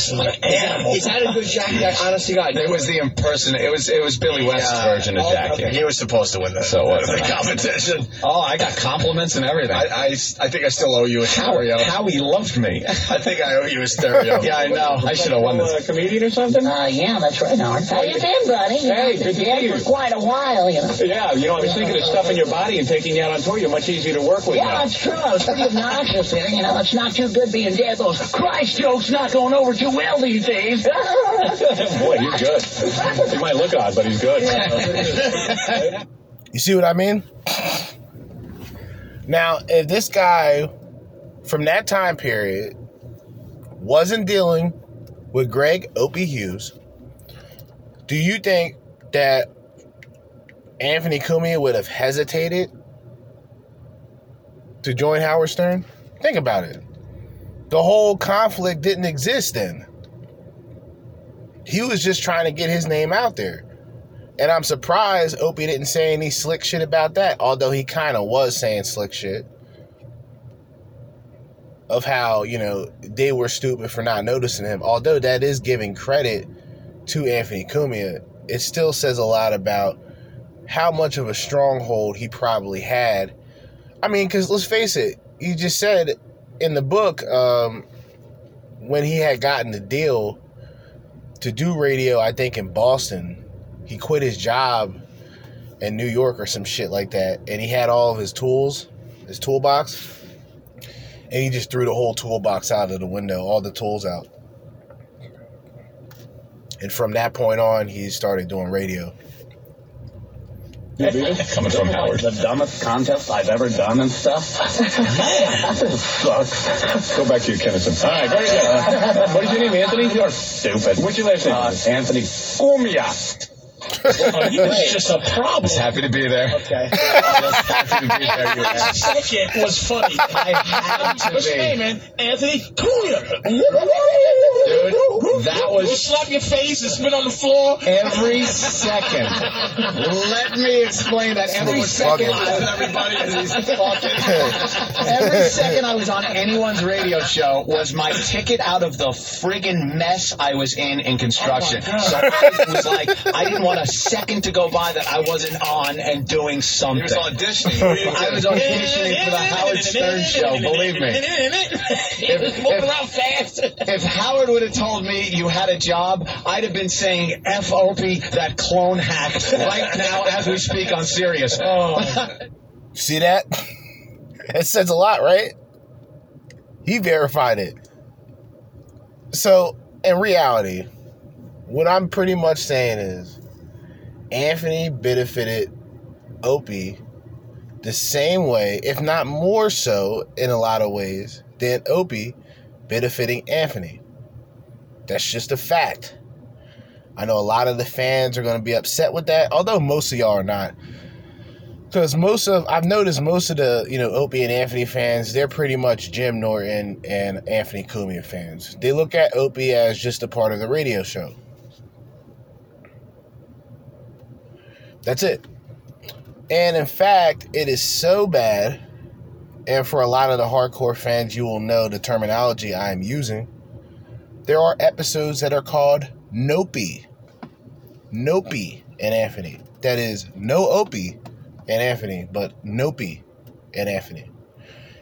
Speaker 11: just like animal.
Speaker 12: Is that a good Jackie? I honestly God,
Speaker 10: It was the impersonate. It was it was Billy West's
Speaker 12: Yeah.
Speaker 10: version of
Speaker 12: Oh,
Speaker 10: Jackie.
Speaker 12: okay. He was supposed to win the,
Speaker 10: So what?
Speaker 12: the competition.
Speaker 10: Oh, I got compliments and everything.
Speaker 12: I, I, I think I still owe you a stereo.
Speaker 10: Howie loved me.
Speaker 12: I think I owe you a stereo.
Speaker 10: yeah, I know. I should have won this.
Speaker 11: A comedian or something?
Speaker 13: Uh, yeah, that's right, Howard. How you been, buddy? You
Speaker 11: Hey,
Speaker 13: know,
Speaker 11: good to
Speaker 13: been
Speaker 11: see you.
Speaker 13: for quite a while, you know.
Speaker 11: Yeah, you know, I was thinking of stuffing your body and taking you out on tour. You're much easier to work with
Speaker 13: Yeah,
Speaker 11: now.
Speaker 13: that's true. I was pretty obnoxious there. You know, it's not too good being dead. Those Christ jokes not going over too well these days.
Speaker 11: Boy, he's good. He might look odd, but he's good.
Speaker 1: You see what I mean? Now, if this guy from that time period wasn't dealing with Greg Opie Hughes, do you think that Anthony Cumia would have hesitated to join Howard Stern? Think about it. The whole conflict didn't exist then. He was just trying to get his name out there. And I'm surprised Opie didn't say any slick shit about that, although he kind of was saying slick shit. Of how, you know, they were stupid for not noticing him. Although that is giving credit to Anthony Cumia, it still says a lot about how much of a stronghold he probably had. I mean, because let's face it, you just said in the book um, when he had gotten the deal to do radio, I think in Boston, he quit his job in New York or some shit like that, and he had all of his tools, his toolbox, and he just threw the whole toolbox out of the window, all the tools out. And from that point on, he started doing radio.
Speaker 11: Coming from Howard.
Speaker 14: The dumbest contest I've ever done and stuff. Man, this sucks.
Speaker 11: Go back to your Kinison. All right, very good. Uh, what is your name, Anthony?
Speaker 14: You're stupid.
Speaker 11: What's your last name?
Speaker 14: Uh, Anthony Cumia.
Speaker 11: Oh, you was just a problem.
Speaker 10: Just happy to be there.
Speaker 14: Okay.
Speaker 10: Just happy to be there. you ass.
Speaker 11: Second was funny.
Speaker 10: I had to
Speaker 11: What's your name, man? Anthony Cumia.
Speaker 10: Dude, that
Speaker 11: We'll
Speaker 10: was
Speaker 11: slap your face and spit on the floor.
Speaker 10: every second. Let me explain that. Every second, everybody is fucking. Every second I was on anyone's radio show was my ticket out of the friggin' mess I was in in construction.
Speaker 11: Oh,
Speaker 10: so I was like, I didn't want a second to go by that I wasn't on and doing something.
Speaker 12: He was auditioning.
Speaker 10: I was auditioning for the Howard Stern show. Believe me.
Speaker 11: He was moving around fast.
Speaker 10: If Howard would have told me you had a job, I'd have been saying F Opie, that clone hack, right now as we speak on Sirius. Oh.
Speaker 1: See that? It says a lot, right? He verified it. So, in reality, what I'm pretty much saying is Anthony benefited Opie the same way, if not more so, in a lot of ways, than Opie benefiting Anthony. That's just a fact. I know a lot of the fans are going to be upset with that, although most of y'all are not because most of I've noticed most of the you know Opie and Anthony fans they're pretty much Jim Norton and Anthony Cumia fans. They look at Opie as just a part of the radio show. That's it. And in fact, it is so bad, and for a lot of the hardcore fans, you will know the terminology I am using. There are episodes that are called Nopey. Nopey and Anthony. That is no Opie and Anthony, but Nopey and Anthony.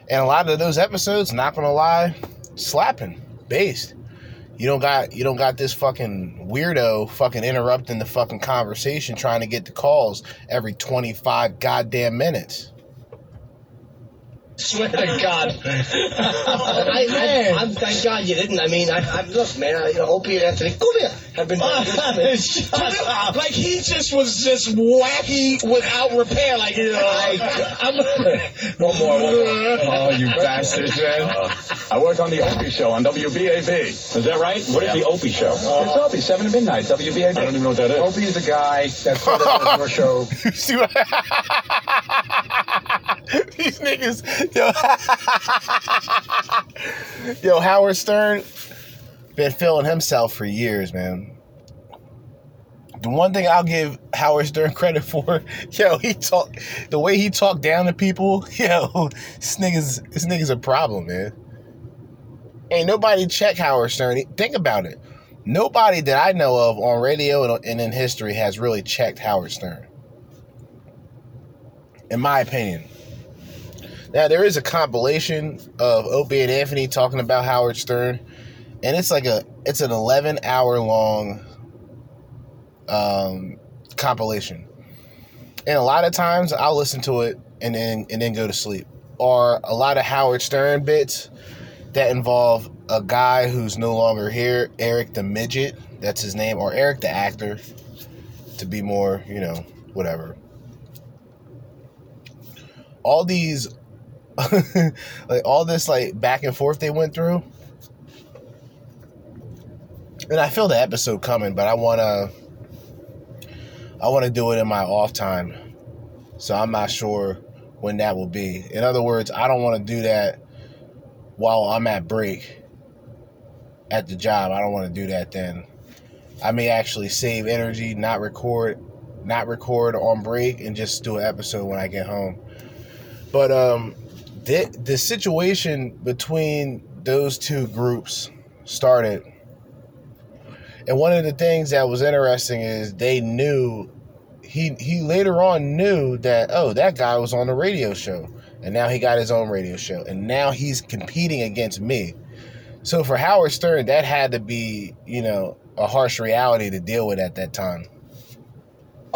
Speaker 1: And a lot of those episodes, not gonna lie, slapping, based. You don't got you don't got this fucking weirdo fucking interrupting the fucking conversation trying to get the calls every 25 goddamn minutes.
Speaker 10: Swear to God.
Speaker 12: I, I, I'm, thank God you didn't. I mean, I, I look, man. I, you know, Opie and Anthony Cumia have been doing this. man.
Speaker 11: like he just was just wacky without repair. Like, you know, I, I'm,
Speaker 14: One more, one more.
Speaker 10: Oh, you bastards, man.
Speaker 14: Uh, I work on the Opie show on WBAB. Is that right? What is the Opie show? Uh, it's Opie, 7 to midnight, WBAB. I don't even know what that is. Opie is the guy that sort of does your show.
Speaker 1: These niggas yo yo Howard Stern been feeling himself for years, man. The one thing I'll give Howard Stern credit for, yo, he talk the way he talked down to people, yo, this nigga's this nigga's a problem, man. Ain't nobody check Howard Stern. Think about it. Nobody that I know of on radio and in history has really checked Howard Stern. In my opinion. Now there is a compilation of Opie and Anthony talking about Howard Stern, and it's like a it's an eleven hour long um, compilation. And a lot of times I'll listen to it and then and then go to sleep. Or a lot of Howard Stern bits that involve a guy who's no longer here, Eric the Midget, that's his name, or Eric the actor, to be more, you know, whatever. All these like all this like back and forth they went through. And I feel the episode coming, but I wanna I wanna do it in my off time. So I'm not sure when that will be. In other words, I don't want to do that while I'm at break at the job. I don't want to do that then. I may actually save energy, not record, not record on break, and just do an episode when I get home. But um, the the situation between those two groups started, and one of the things that was interesting is they knew he he later on knew that oh that guy was on the radio show. And now he got his own radio show. And now he's competing against me. So for howard stern that had to be you know a harsh reality to deal with at that time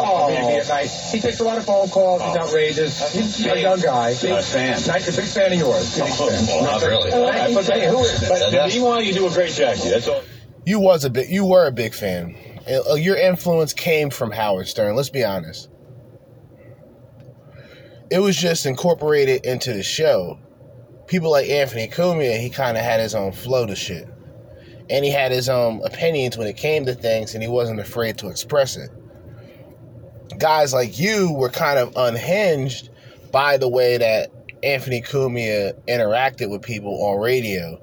Speaker 14: Oh, at night. He takes a lot of phone calls. He's outrageous. He's a young guy. Big
Speaker 15: fan.
Speaker 14: Nice, a big fan of yours. Big fan.
Speaker 15: Not really.
Speaker 14: But, hey, who is, but
Speaker 15: Meanwhile, you do a great Jackie. That's all.
Speaker 1: you was a big you were a big fan Uh, your influence came from howard stern let's be honest it was just incorporated into the show people like anthony cumia he kind of had his own flow to shit and he had his own opinions when it came to things and he wasn't afraid to express it guys like you were kind of unhinged by the way that anthony cumia interacted with people on radio.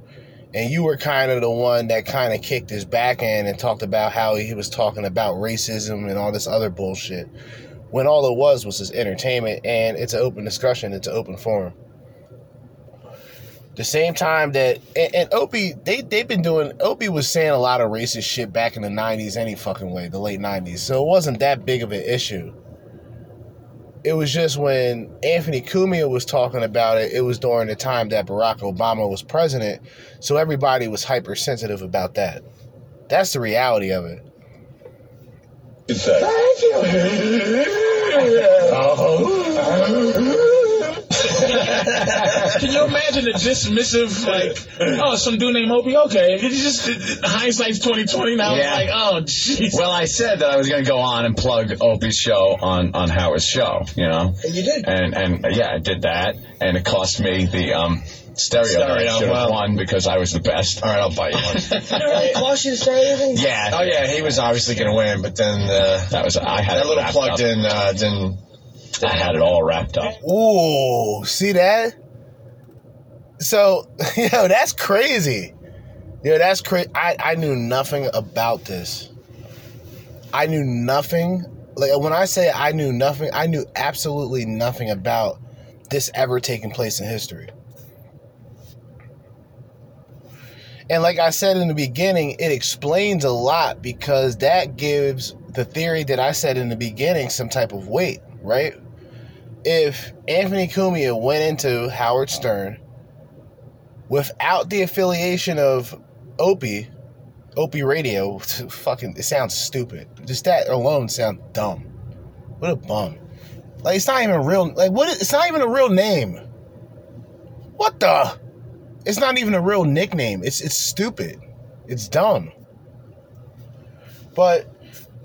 Speaker 1: And you were kind of the one that kind of kicked his back end and talked about how he was talking about racism and all this other bullshit when all it was was his entertainment and it's an open discussion it's an open forum the same time that and, and opie they, they've been doing opie was saying a lot of racist shit back in the 90s any fucking way the late 90s so it wasn't that big of an issue it was just when Anthony Cumia was talking about it, it was during the time that Barack Obama was president. So everybody was hypersensitive about that. That's the reality of it.
Speaker 14: Thank oh.
Speaker 11: Can you imagine the dismissive, like, oh, some dude named Opie? Okay, it's just hindsight's twenty twenty now.
Speaker 10: Yeah.
Speaker 11: It's like, oh, jeez.
Speaker 10: Well, I said that I was going to go on and plug Opie's show on, on Howard's show, you know?
Speaker 12: And you did.
Speaker 10: And, and yeah, I did that. And it cost me the um, stereo, that I
Speaker 12: Stereo,
Speaker 10: should have
Speaker 12: wow.
Speaker 10: won because I was the best.
Speaker 12: All right, I'll buy you one.
Speaker 13: It cost you to say anything?
Speaker 10: Yeah.
Speaker 12: Oh yeah, he was obviously going to win, but then uh,
Speaker 10: That was, I had
Speaker 12: that
Speaker 10: it
Speaker 12: little plugged
Speaker 10: up.
Speaker 12: in uh, didn't.
Speaker 10: I had it all wrapped up.
Speaker 1: Ooh, see that? So, yo, that's crazy. Yo, that's crazy. I, I knew nothing about this. I knew nothing. Like, when I say I knew nothing, I knew absolutely nothing about this ever taking place in history. And like I said in the beginning, it explains a lot because that gives the theory that I said in the beginning some type of weight, right? If Anthony Cumia went into Howard Stern without the affiliation of Opie, Opie Radio, fucking, it sounds stupid. Just that alone sounds dumb. What a bum. Like, it's not even real, like, what, it's not even a real name. What the? It's not even a real nickname. It's, it's stupid. It's dumb. But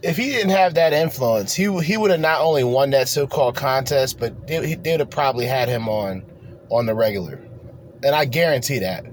Speaker 1: if he didn't have that influence, he he would have not only won that so-called contest, but they, they would have probably had him on on the regular, and I guarantee that.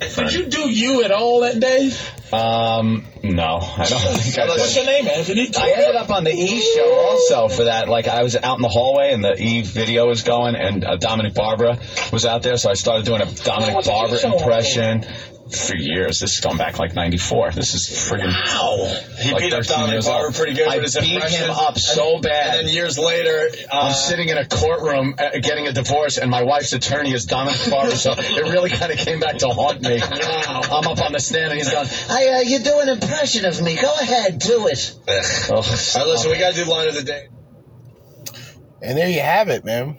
Speaker 11: Did you do you at all that day?
Speaker 10: Um, no, I don't think I did.
Speaker 11: What's your name, Anthony?
Speaker 10: I ended up on the E show also for that. Like I was out in the hallway and the E video was going, and uh, Dominic Barbara was out there, so I started doing a Dominic Barbara impression.
Speaker 14: for years. This has gone back like '94. This is friggin'
Speaker 12: Wow. He
Speaker 14: like
Speaker 12: beat up
Speaker 14: 13
Speaker 12: Dominic
Speaker 14: years
Speaker 12: Barbara
Speaker 14: old.
Speaker 12: pretty good
Speaker 14: I
Speaker 12: with his
Speaker 14: beat
Speaker 12: impression.
Speaker 14: him up so
Speaker 12: And-
Speaker 14: bad.
Speaker 12: And then years later, uh,
Speaker 14: I'm sitting in a courtroom uh, getting a divorce, and my wife's attorney is Dominic Barbara, so it really kind of came back to haunt me. I'm up on the stand, and he's going,
Speaker 13: I, uh, you do an impression of me. Go ahead, do it.
Speaker 14: oh,
Speaker 12: All right, listen, we got to do line of the day.
Speaker 1: And there you have it, man.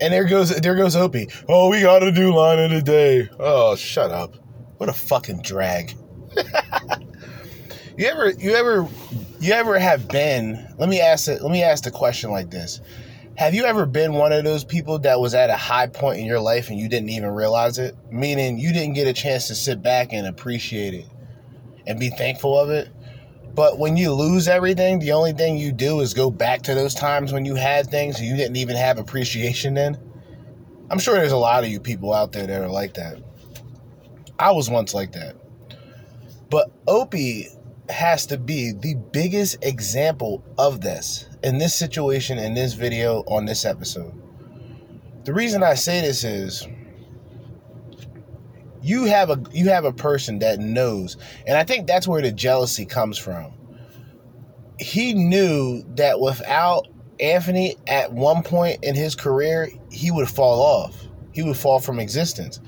Speaker 1: And there goes there goes Opie. Oh, we gotta do line of the day. Oh, shut up. What a fucking drag. you ever you ever you ever have been let me ask it let me ask the question like this. Have you ever been one of those people that was at a high point in your life and you didn't even realize it? Meaning you didn't get a chance to sit back and appreciate it and be thankful of it? But when you lose everything, the only thing you do is go back to those times when you had things and you didn't even have appreciation then. I'm sure there's a lot of you people out there that are like that. I was once like that. But Opie has to be the biggest example of this in this situation, in this video, on this episode. The reason I say this is you have a you have a person that knows and i think that's where the jealousy comes from. He knew that without anthony at one point in his career he would fall off. He would fall from existence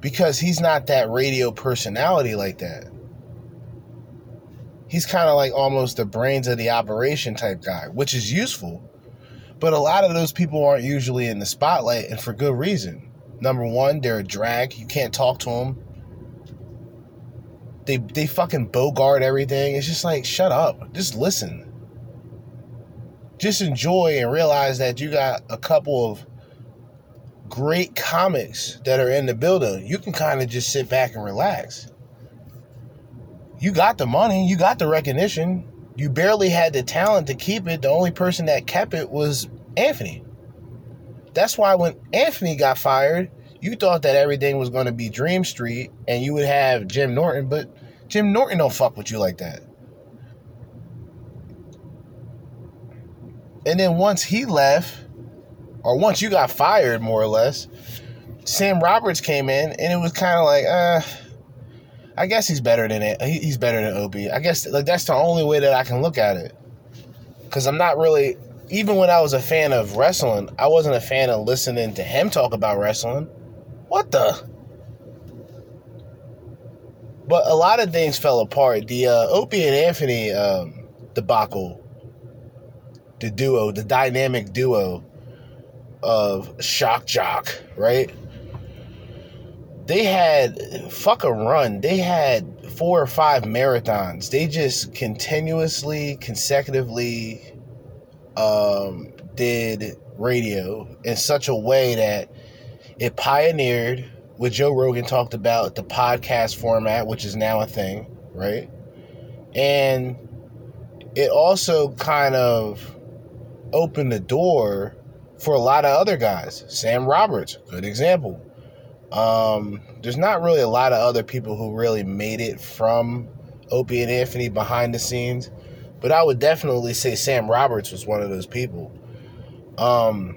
Speaker 1: because he's not that radio personality like that. He's kind of like almost the brains of the operation type guy which is useful but a lot of those people aren't usually in the spotlight and for good reason Number one, they're a drag. You can't talk to them. They they fucking bogart everything. It's just like shut up. Just listen. Just enjoy and realize that you got a couple of great comics that are in the building. You can kind of just sit back and relax. You got the money, you got the recognition. You barely had the talent to keep it. The only person that kept it was Anthony. That's why when Anthony got fired, you thought that everything was going to be Dream Street and you would have Jim Norton, but Jim Norton don't fuck with you like that. And then once he left, or once you got fired, more or less, Sam Roberts came in and it was kind of like, uh, I guess he's better than it. He's better than Opie. I guess like that's the only way that I can look at it. Cause I'm not really even when I was a fan of wrestling, I wasn't a fan of listening to him talk about wrestling. What the? But a lot of things fell apart. The uh, Opie and Anthony um, debacle, the duo, the dynamic duo of Shock Jock, right? They had fuck a run. They had four or five marathons. They just continuously, consecutively um, did radio in such a way that it pioneered what Joe Rogan talked about the podcast format, which is now a thing, right? And it also kind of opened the door for a lot of other guys. Sam Roberts, good example. Um, there's not really a lot of other people who really made it from Opie and Anthony behind the scenes. But I would definitely say Sam Roberts was one of those people. Um,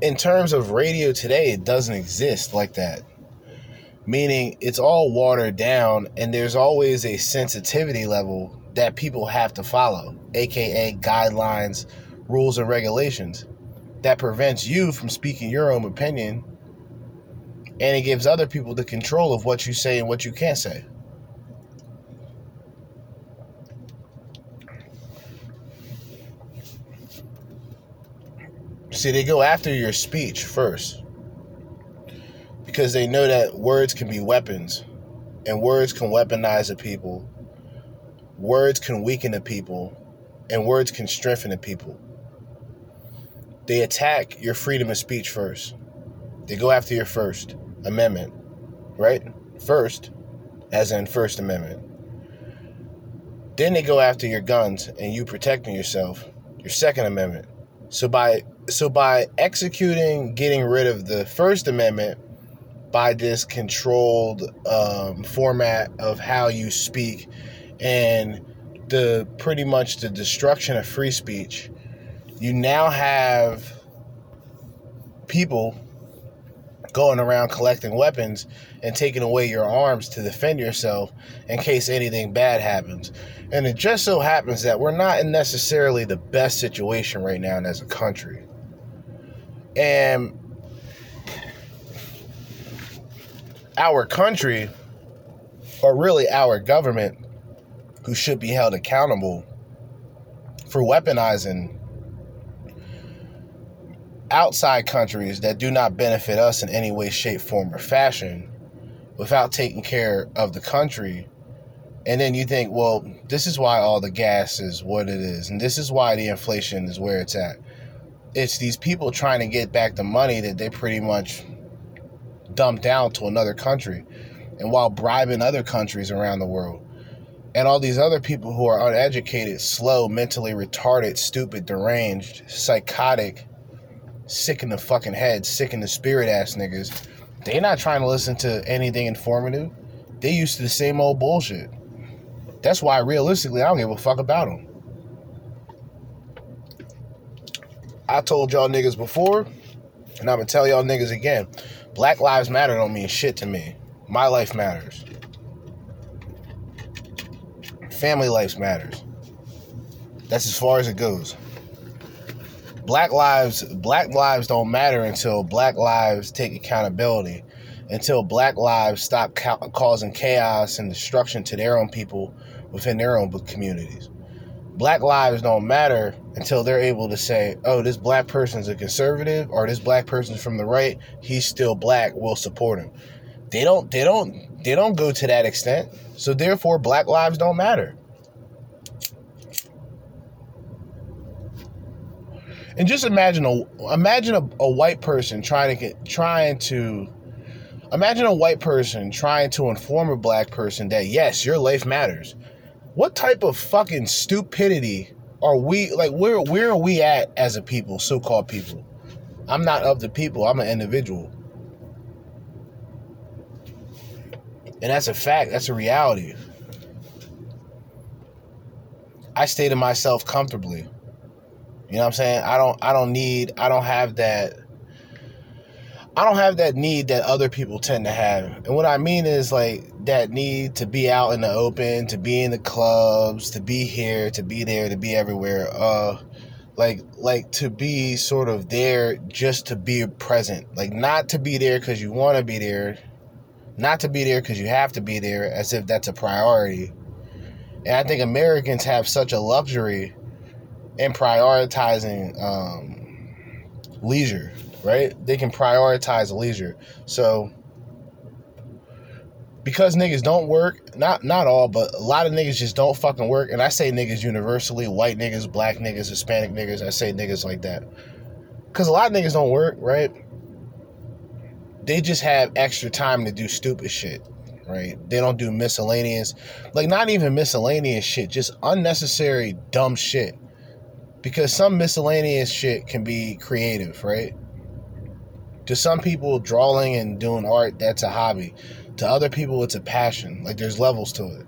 Speaker 1: in terms of radio today, it doesn't exist like that. Meaning it's all watered down, and there's always a sensitivity level that people have to follow, aka guidelines, rules, and regulations that prevents you from speaking your own opinion, and it gives other people the control of what you say and what you can't say. See, they go after your speech first because they know that words can be weapons and words can weaponize a people. Words can weaken a people and words can strengthen a people. They attack your freedom of speech first. They go after your First Amendment, right? First, as in First Amendment. Then they go after your guns and you protecting yourself, your Second Amendment. So by so by executing getting rid of the First Amendment by this controlled um, format of how you speak and the pretty much the destruction of free speech, you now have people going around collecting weapons and taking away your arms to defend yourself in case anything bad happens. And it just so happens that we're not in necessarily the best situation right now as a country. And our country, or really our government, who should be held accountable for weaponizing outside countries that do not benefit us in any way, shape, form, or fashion without taking care of the country. And then you think, well, this is why all the gas is what it is, and this is why the inflation is where it's at. It's these people trying to get back the money that they pretty much dumped down to another country, and while bribing other countries around the world. And all these other people who are uneducated, slow, mentally retarded, stupid, deranged, psychotic, sick in the fucking head, sick in the spirit ass niggas, they not trying to listen to anything informative. They used to the same old bullshit. That's why, realistically, I don't give a fuck about them. I told y'all niggas before, and I'm gonna tell y'all niggas again. Black Lives Matter don't mean shit to me. My life matters. Family life matters. That's as far as it goes. Black lives black lives don't matter until black lives take accountability. Until black lives stop ca- causing chaos and destruction to their own people within their own communities. Black lives don't matter until they're able to say, oh, this black person's a conservative or this black person's from the right, he's still black, we'll support him. They don't they don't they don't go to that extent. So therefore black lives don't matter. And just imagine a imagine a, a white person trying to get trying to imagine a white person trying to inform a black person that yes, your life matters. What type of fucking stupidity are we like where where are we at as a people, so-called people? I'm not of the people, I'm an individual. And that's a fact, that's a reality. I stay to myself comfortably. You know what I'm saying? I don't I don't need I don't have that I don't have that need that other people tend to have. And what I mean is like that need to be out in the open, to be in the clubs, to be here, to be there, to be everywhere. Uh like like to be sort of there just to be present. Like not to be there cuz you want to be there, not to be there cuz you have to be there as if that's a priority. And I think Americans have such a luxury in prioritizing um, leisure, right? They can prioritize leisure. So because niggas don't work, not not all, but a lot of niggas just don't fucking work. And I say niggas universally, white niggas, black niggas, Hispanic niggas, I say niggas like that. Cause a lot of niggas don't work, right? They just have extra time to do stupid shit, right? They don't do miscellaneous, like not even miscellaneous shit, just unnecessary dumb shit because some miscellaneous shit can be creative, right? To some people, drawing and doing art, that's a hobby. To other people, it's a passion. Like there's levels to it.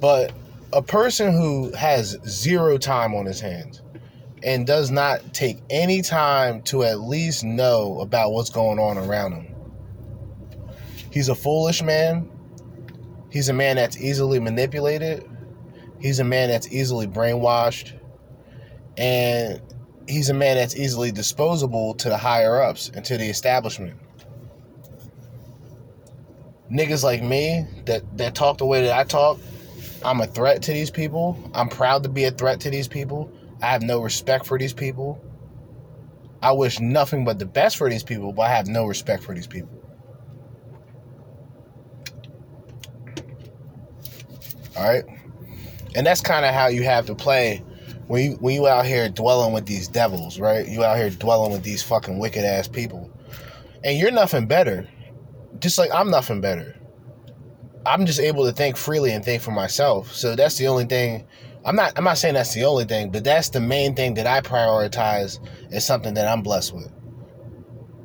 Speaker 1: But a person who has zero time on his hands and does not take any time to at least know about what's going on around him, he's a foolish man. He's a man that's easily manipulated. He's a man that's easily brainwashed and he's a man that's easily disposable to the higher ups and to the establishment. Niggas like me that that talk the way that I talk, I'm a threat to these people. I'm proud to be a threat to these people. I have no respect for these people. I wish nothing but the best for these people, but I have no respect for these people. All right? And that's kind of how you have to play when you when you out here dwelling with these devils, right? You out here dwelling with these fucking wicked ass people, and you're nothing better. Just like I'm nothing better. I'm just able to think freely and think for myself. So that's the only thing. I'm not. I'm not saying that's the only thing, but that's the main thing that I prioritize is something that I'm blessed with.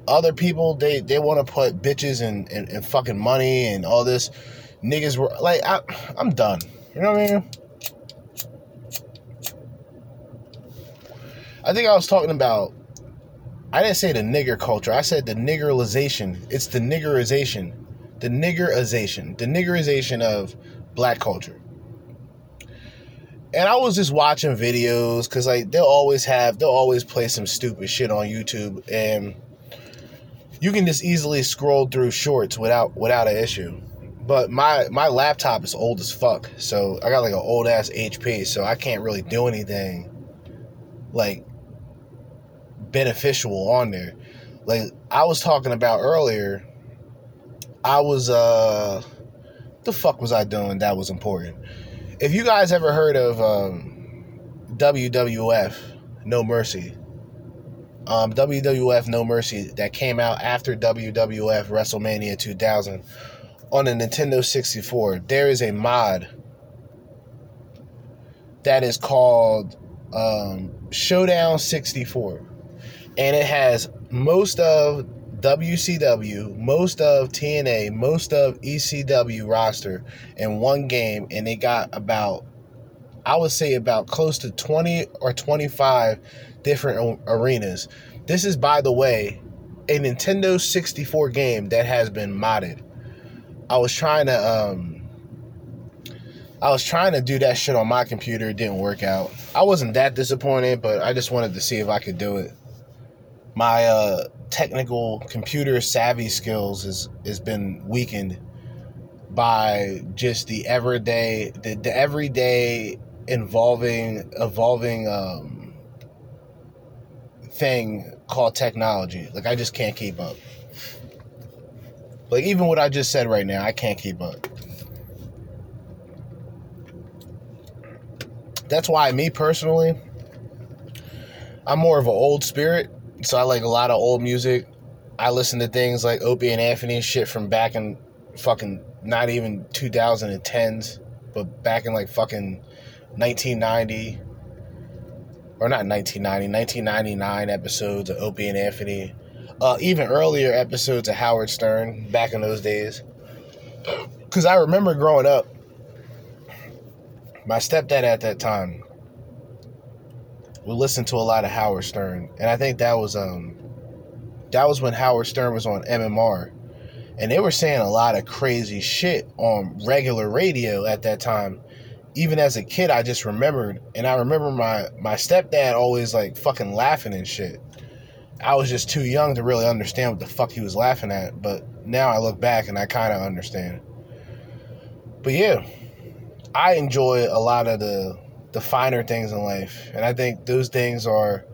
Speaker 1: Other people, they they want to put bitches and, and, and fucking money and all this. Niggas were like, I, I'm done. You know what I mean? I think I was talking about I didn't say the nigger culture. I said the niggerization. It's the niggerization. The niggerization. The niggerization of black culture. And I was just watching videos because like they'll always have they'll always play some stupid shit on YouTube and you can just easily scroll through shorts without without an issue. But my my laptop is old as fuck, so I got like an old ass HP, so I can't really do anything like beneficial on there. Like I was talking about earlier, I was uh the fuck was I doing that was important? If you guys ever heard of um, WWF No Mercy, um, WWF No Mercy that came out after WWF WrestleMania 2000 on the Nintendo 64, there is a mod that is called um, Showdown 64. And it has most of WCW, most of TNA, most of ECW roster in one game. And they got about, I would say, about close to 20 or 25 different arenas. This is, by the way, a Nintendo 64 game that has been modded. I was trying to um I was trying to do that shit on my computer, it didn't work out. I wasn't that disappointed, but I just wanted to see if I could do it. My uh technical computer savvy skills has has been weakened by just the everyday the, the everyday involving evolving um thing called technology. Like I just can't keep up. Like even what I just said right now, I can't keep up. That's why me personally, I'm more of an old spirit. So I like a lot of old music. I listen to things like Opie and Anthony shit from back in fucking not even 2010s, but back in like fucking 1990 or not 1990, 1999 episodes of Opie and Anthony uh, even earlier episodes of Howard Stern back in those days. Because I remember growing up, my stepdad at that time would listened to a lot of Howard Stern, and I think that was um that was when Howard Stern was on MMR, and they were saying a lot of crazy shit on regular radio at that time. Even as a kid, I just remembered, and I remember my my stepdad always like fucking laughing and shit. I was just too young to really understand what the fuck he was laughing at. But now I look back and I kind of understand. But yeah, I enjoy a lot of the the finer things in life, and I think those things are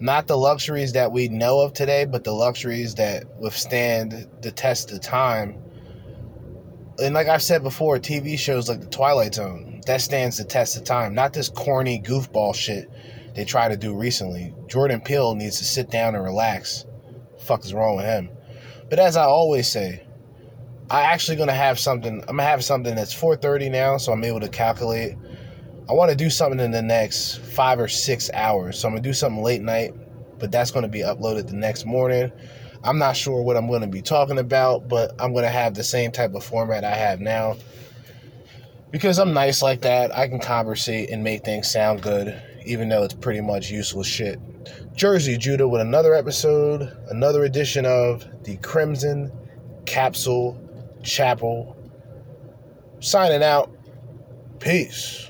Speaker 1: not the luxuries that we know of today, but the luxuries that withstand the test of time. And like I've said before, TV shows like The Twilight Zone that stands the test of time. Not this corny goofball shit they try to do recently. Jordan Peele needs to sit down and relax. fuck is wrong with him? But as I always say, I actually gonna have something. I'm gonna have something that's 4:30 now, so I'm able to calculate. I want to do something in the next five or six hours, so I'm gonna do something late night, but that's gonna be uploaded the next morning. I'm not sure what I'm gonna be talking about, but I'm gonna have the same type of format I have now because I'm nice like that. I can conversate and make things sound good even though it's pretty much useless shit. Jerzee Judah with another episode, another edition of the Crimson Capsule Chapel. Signing out. Peace.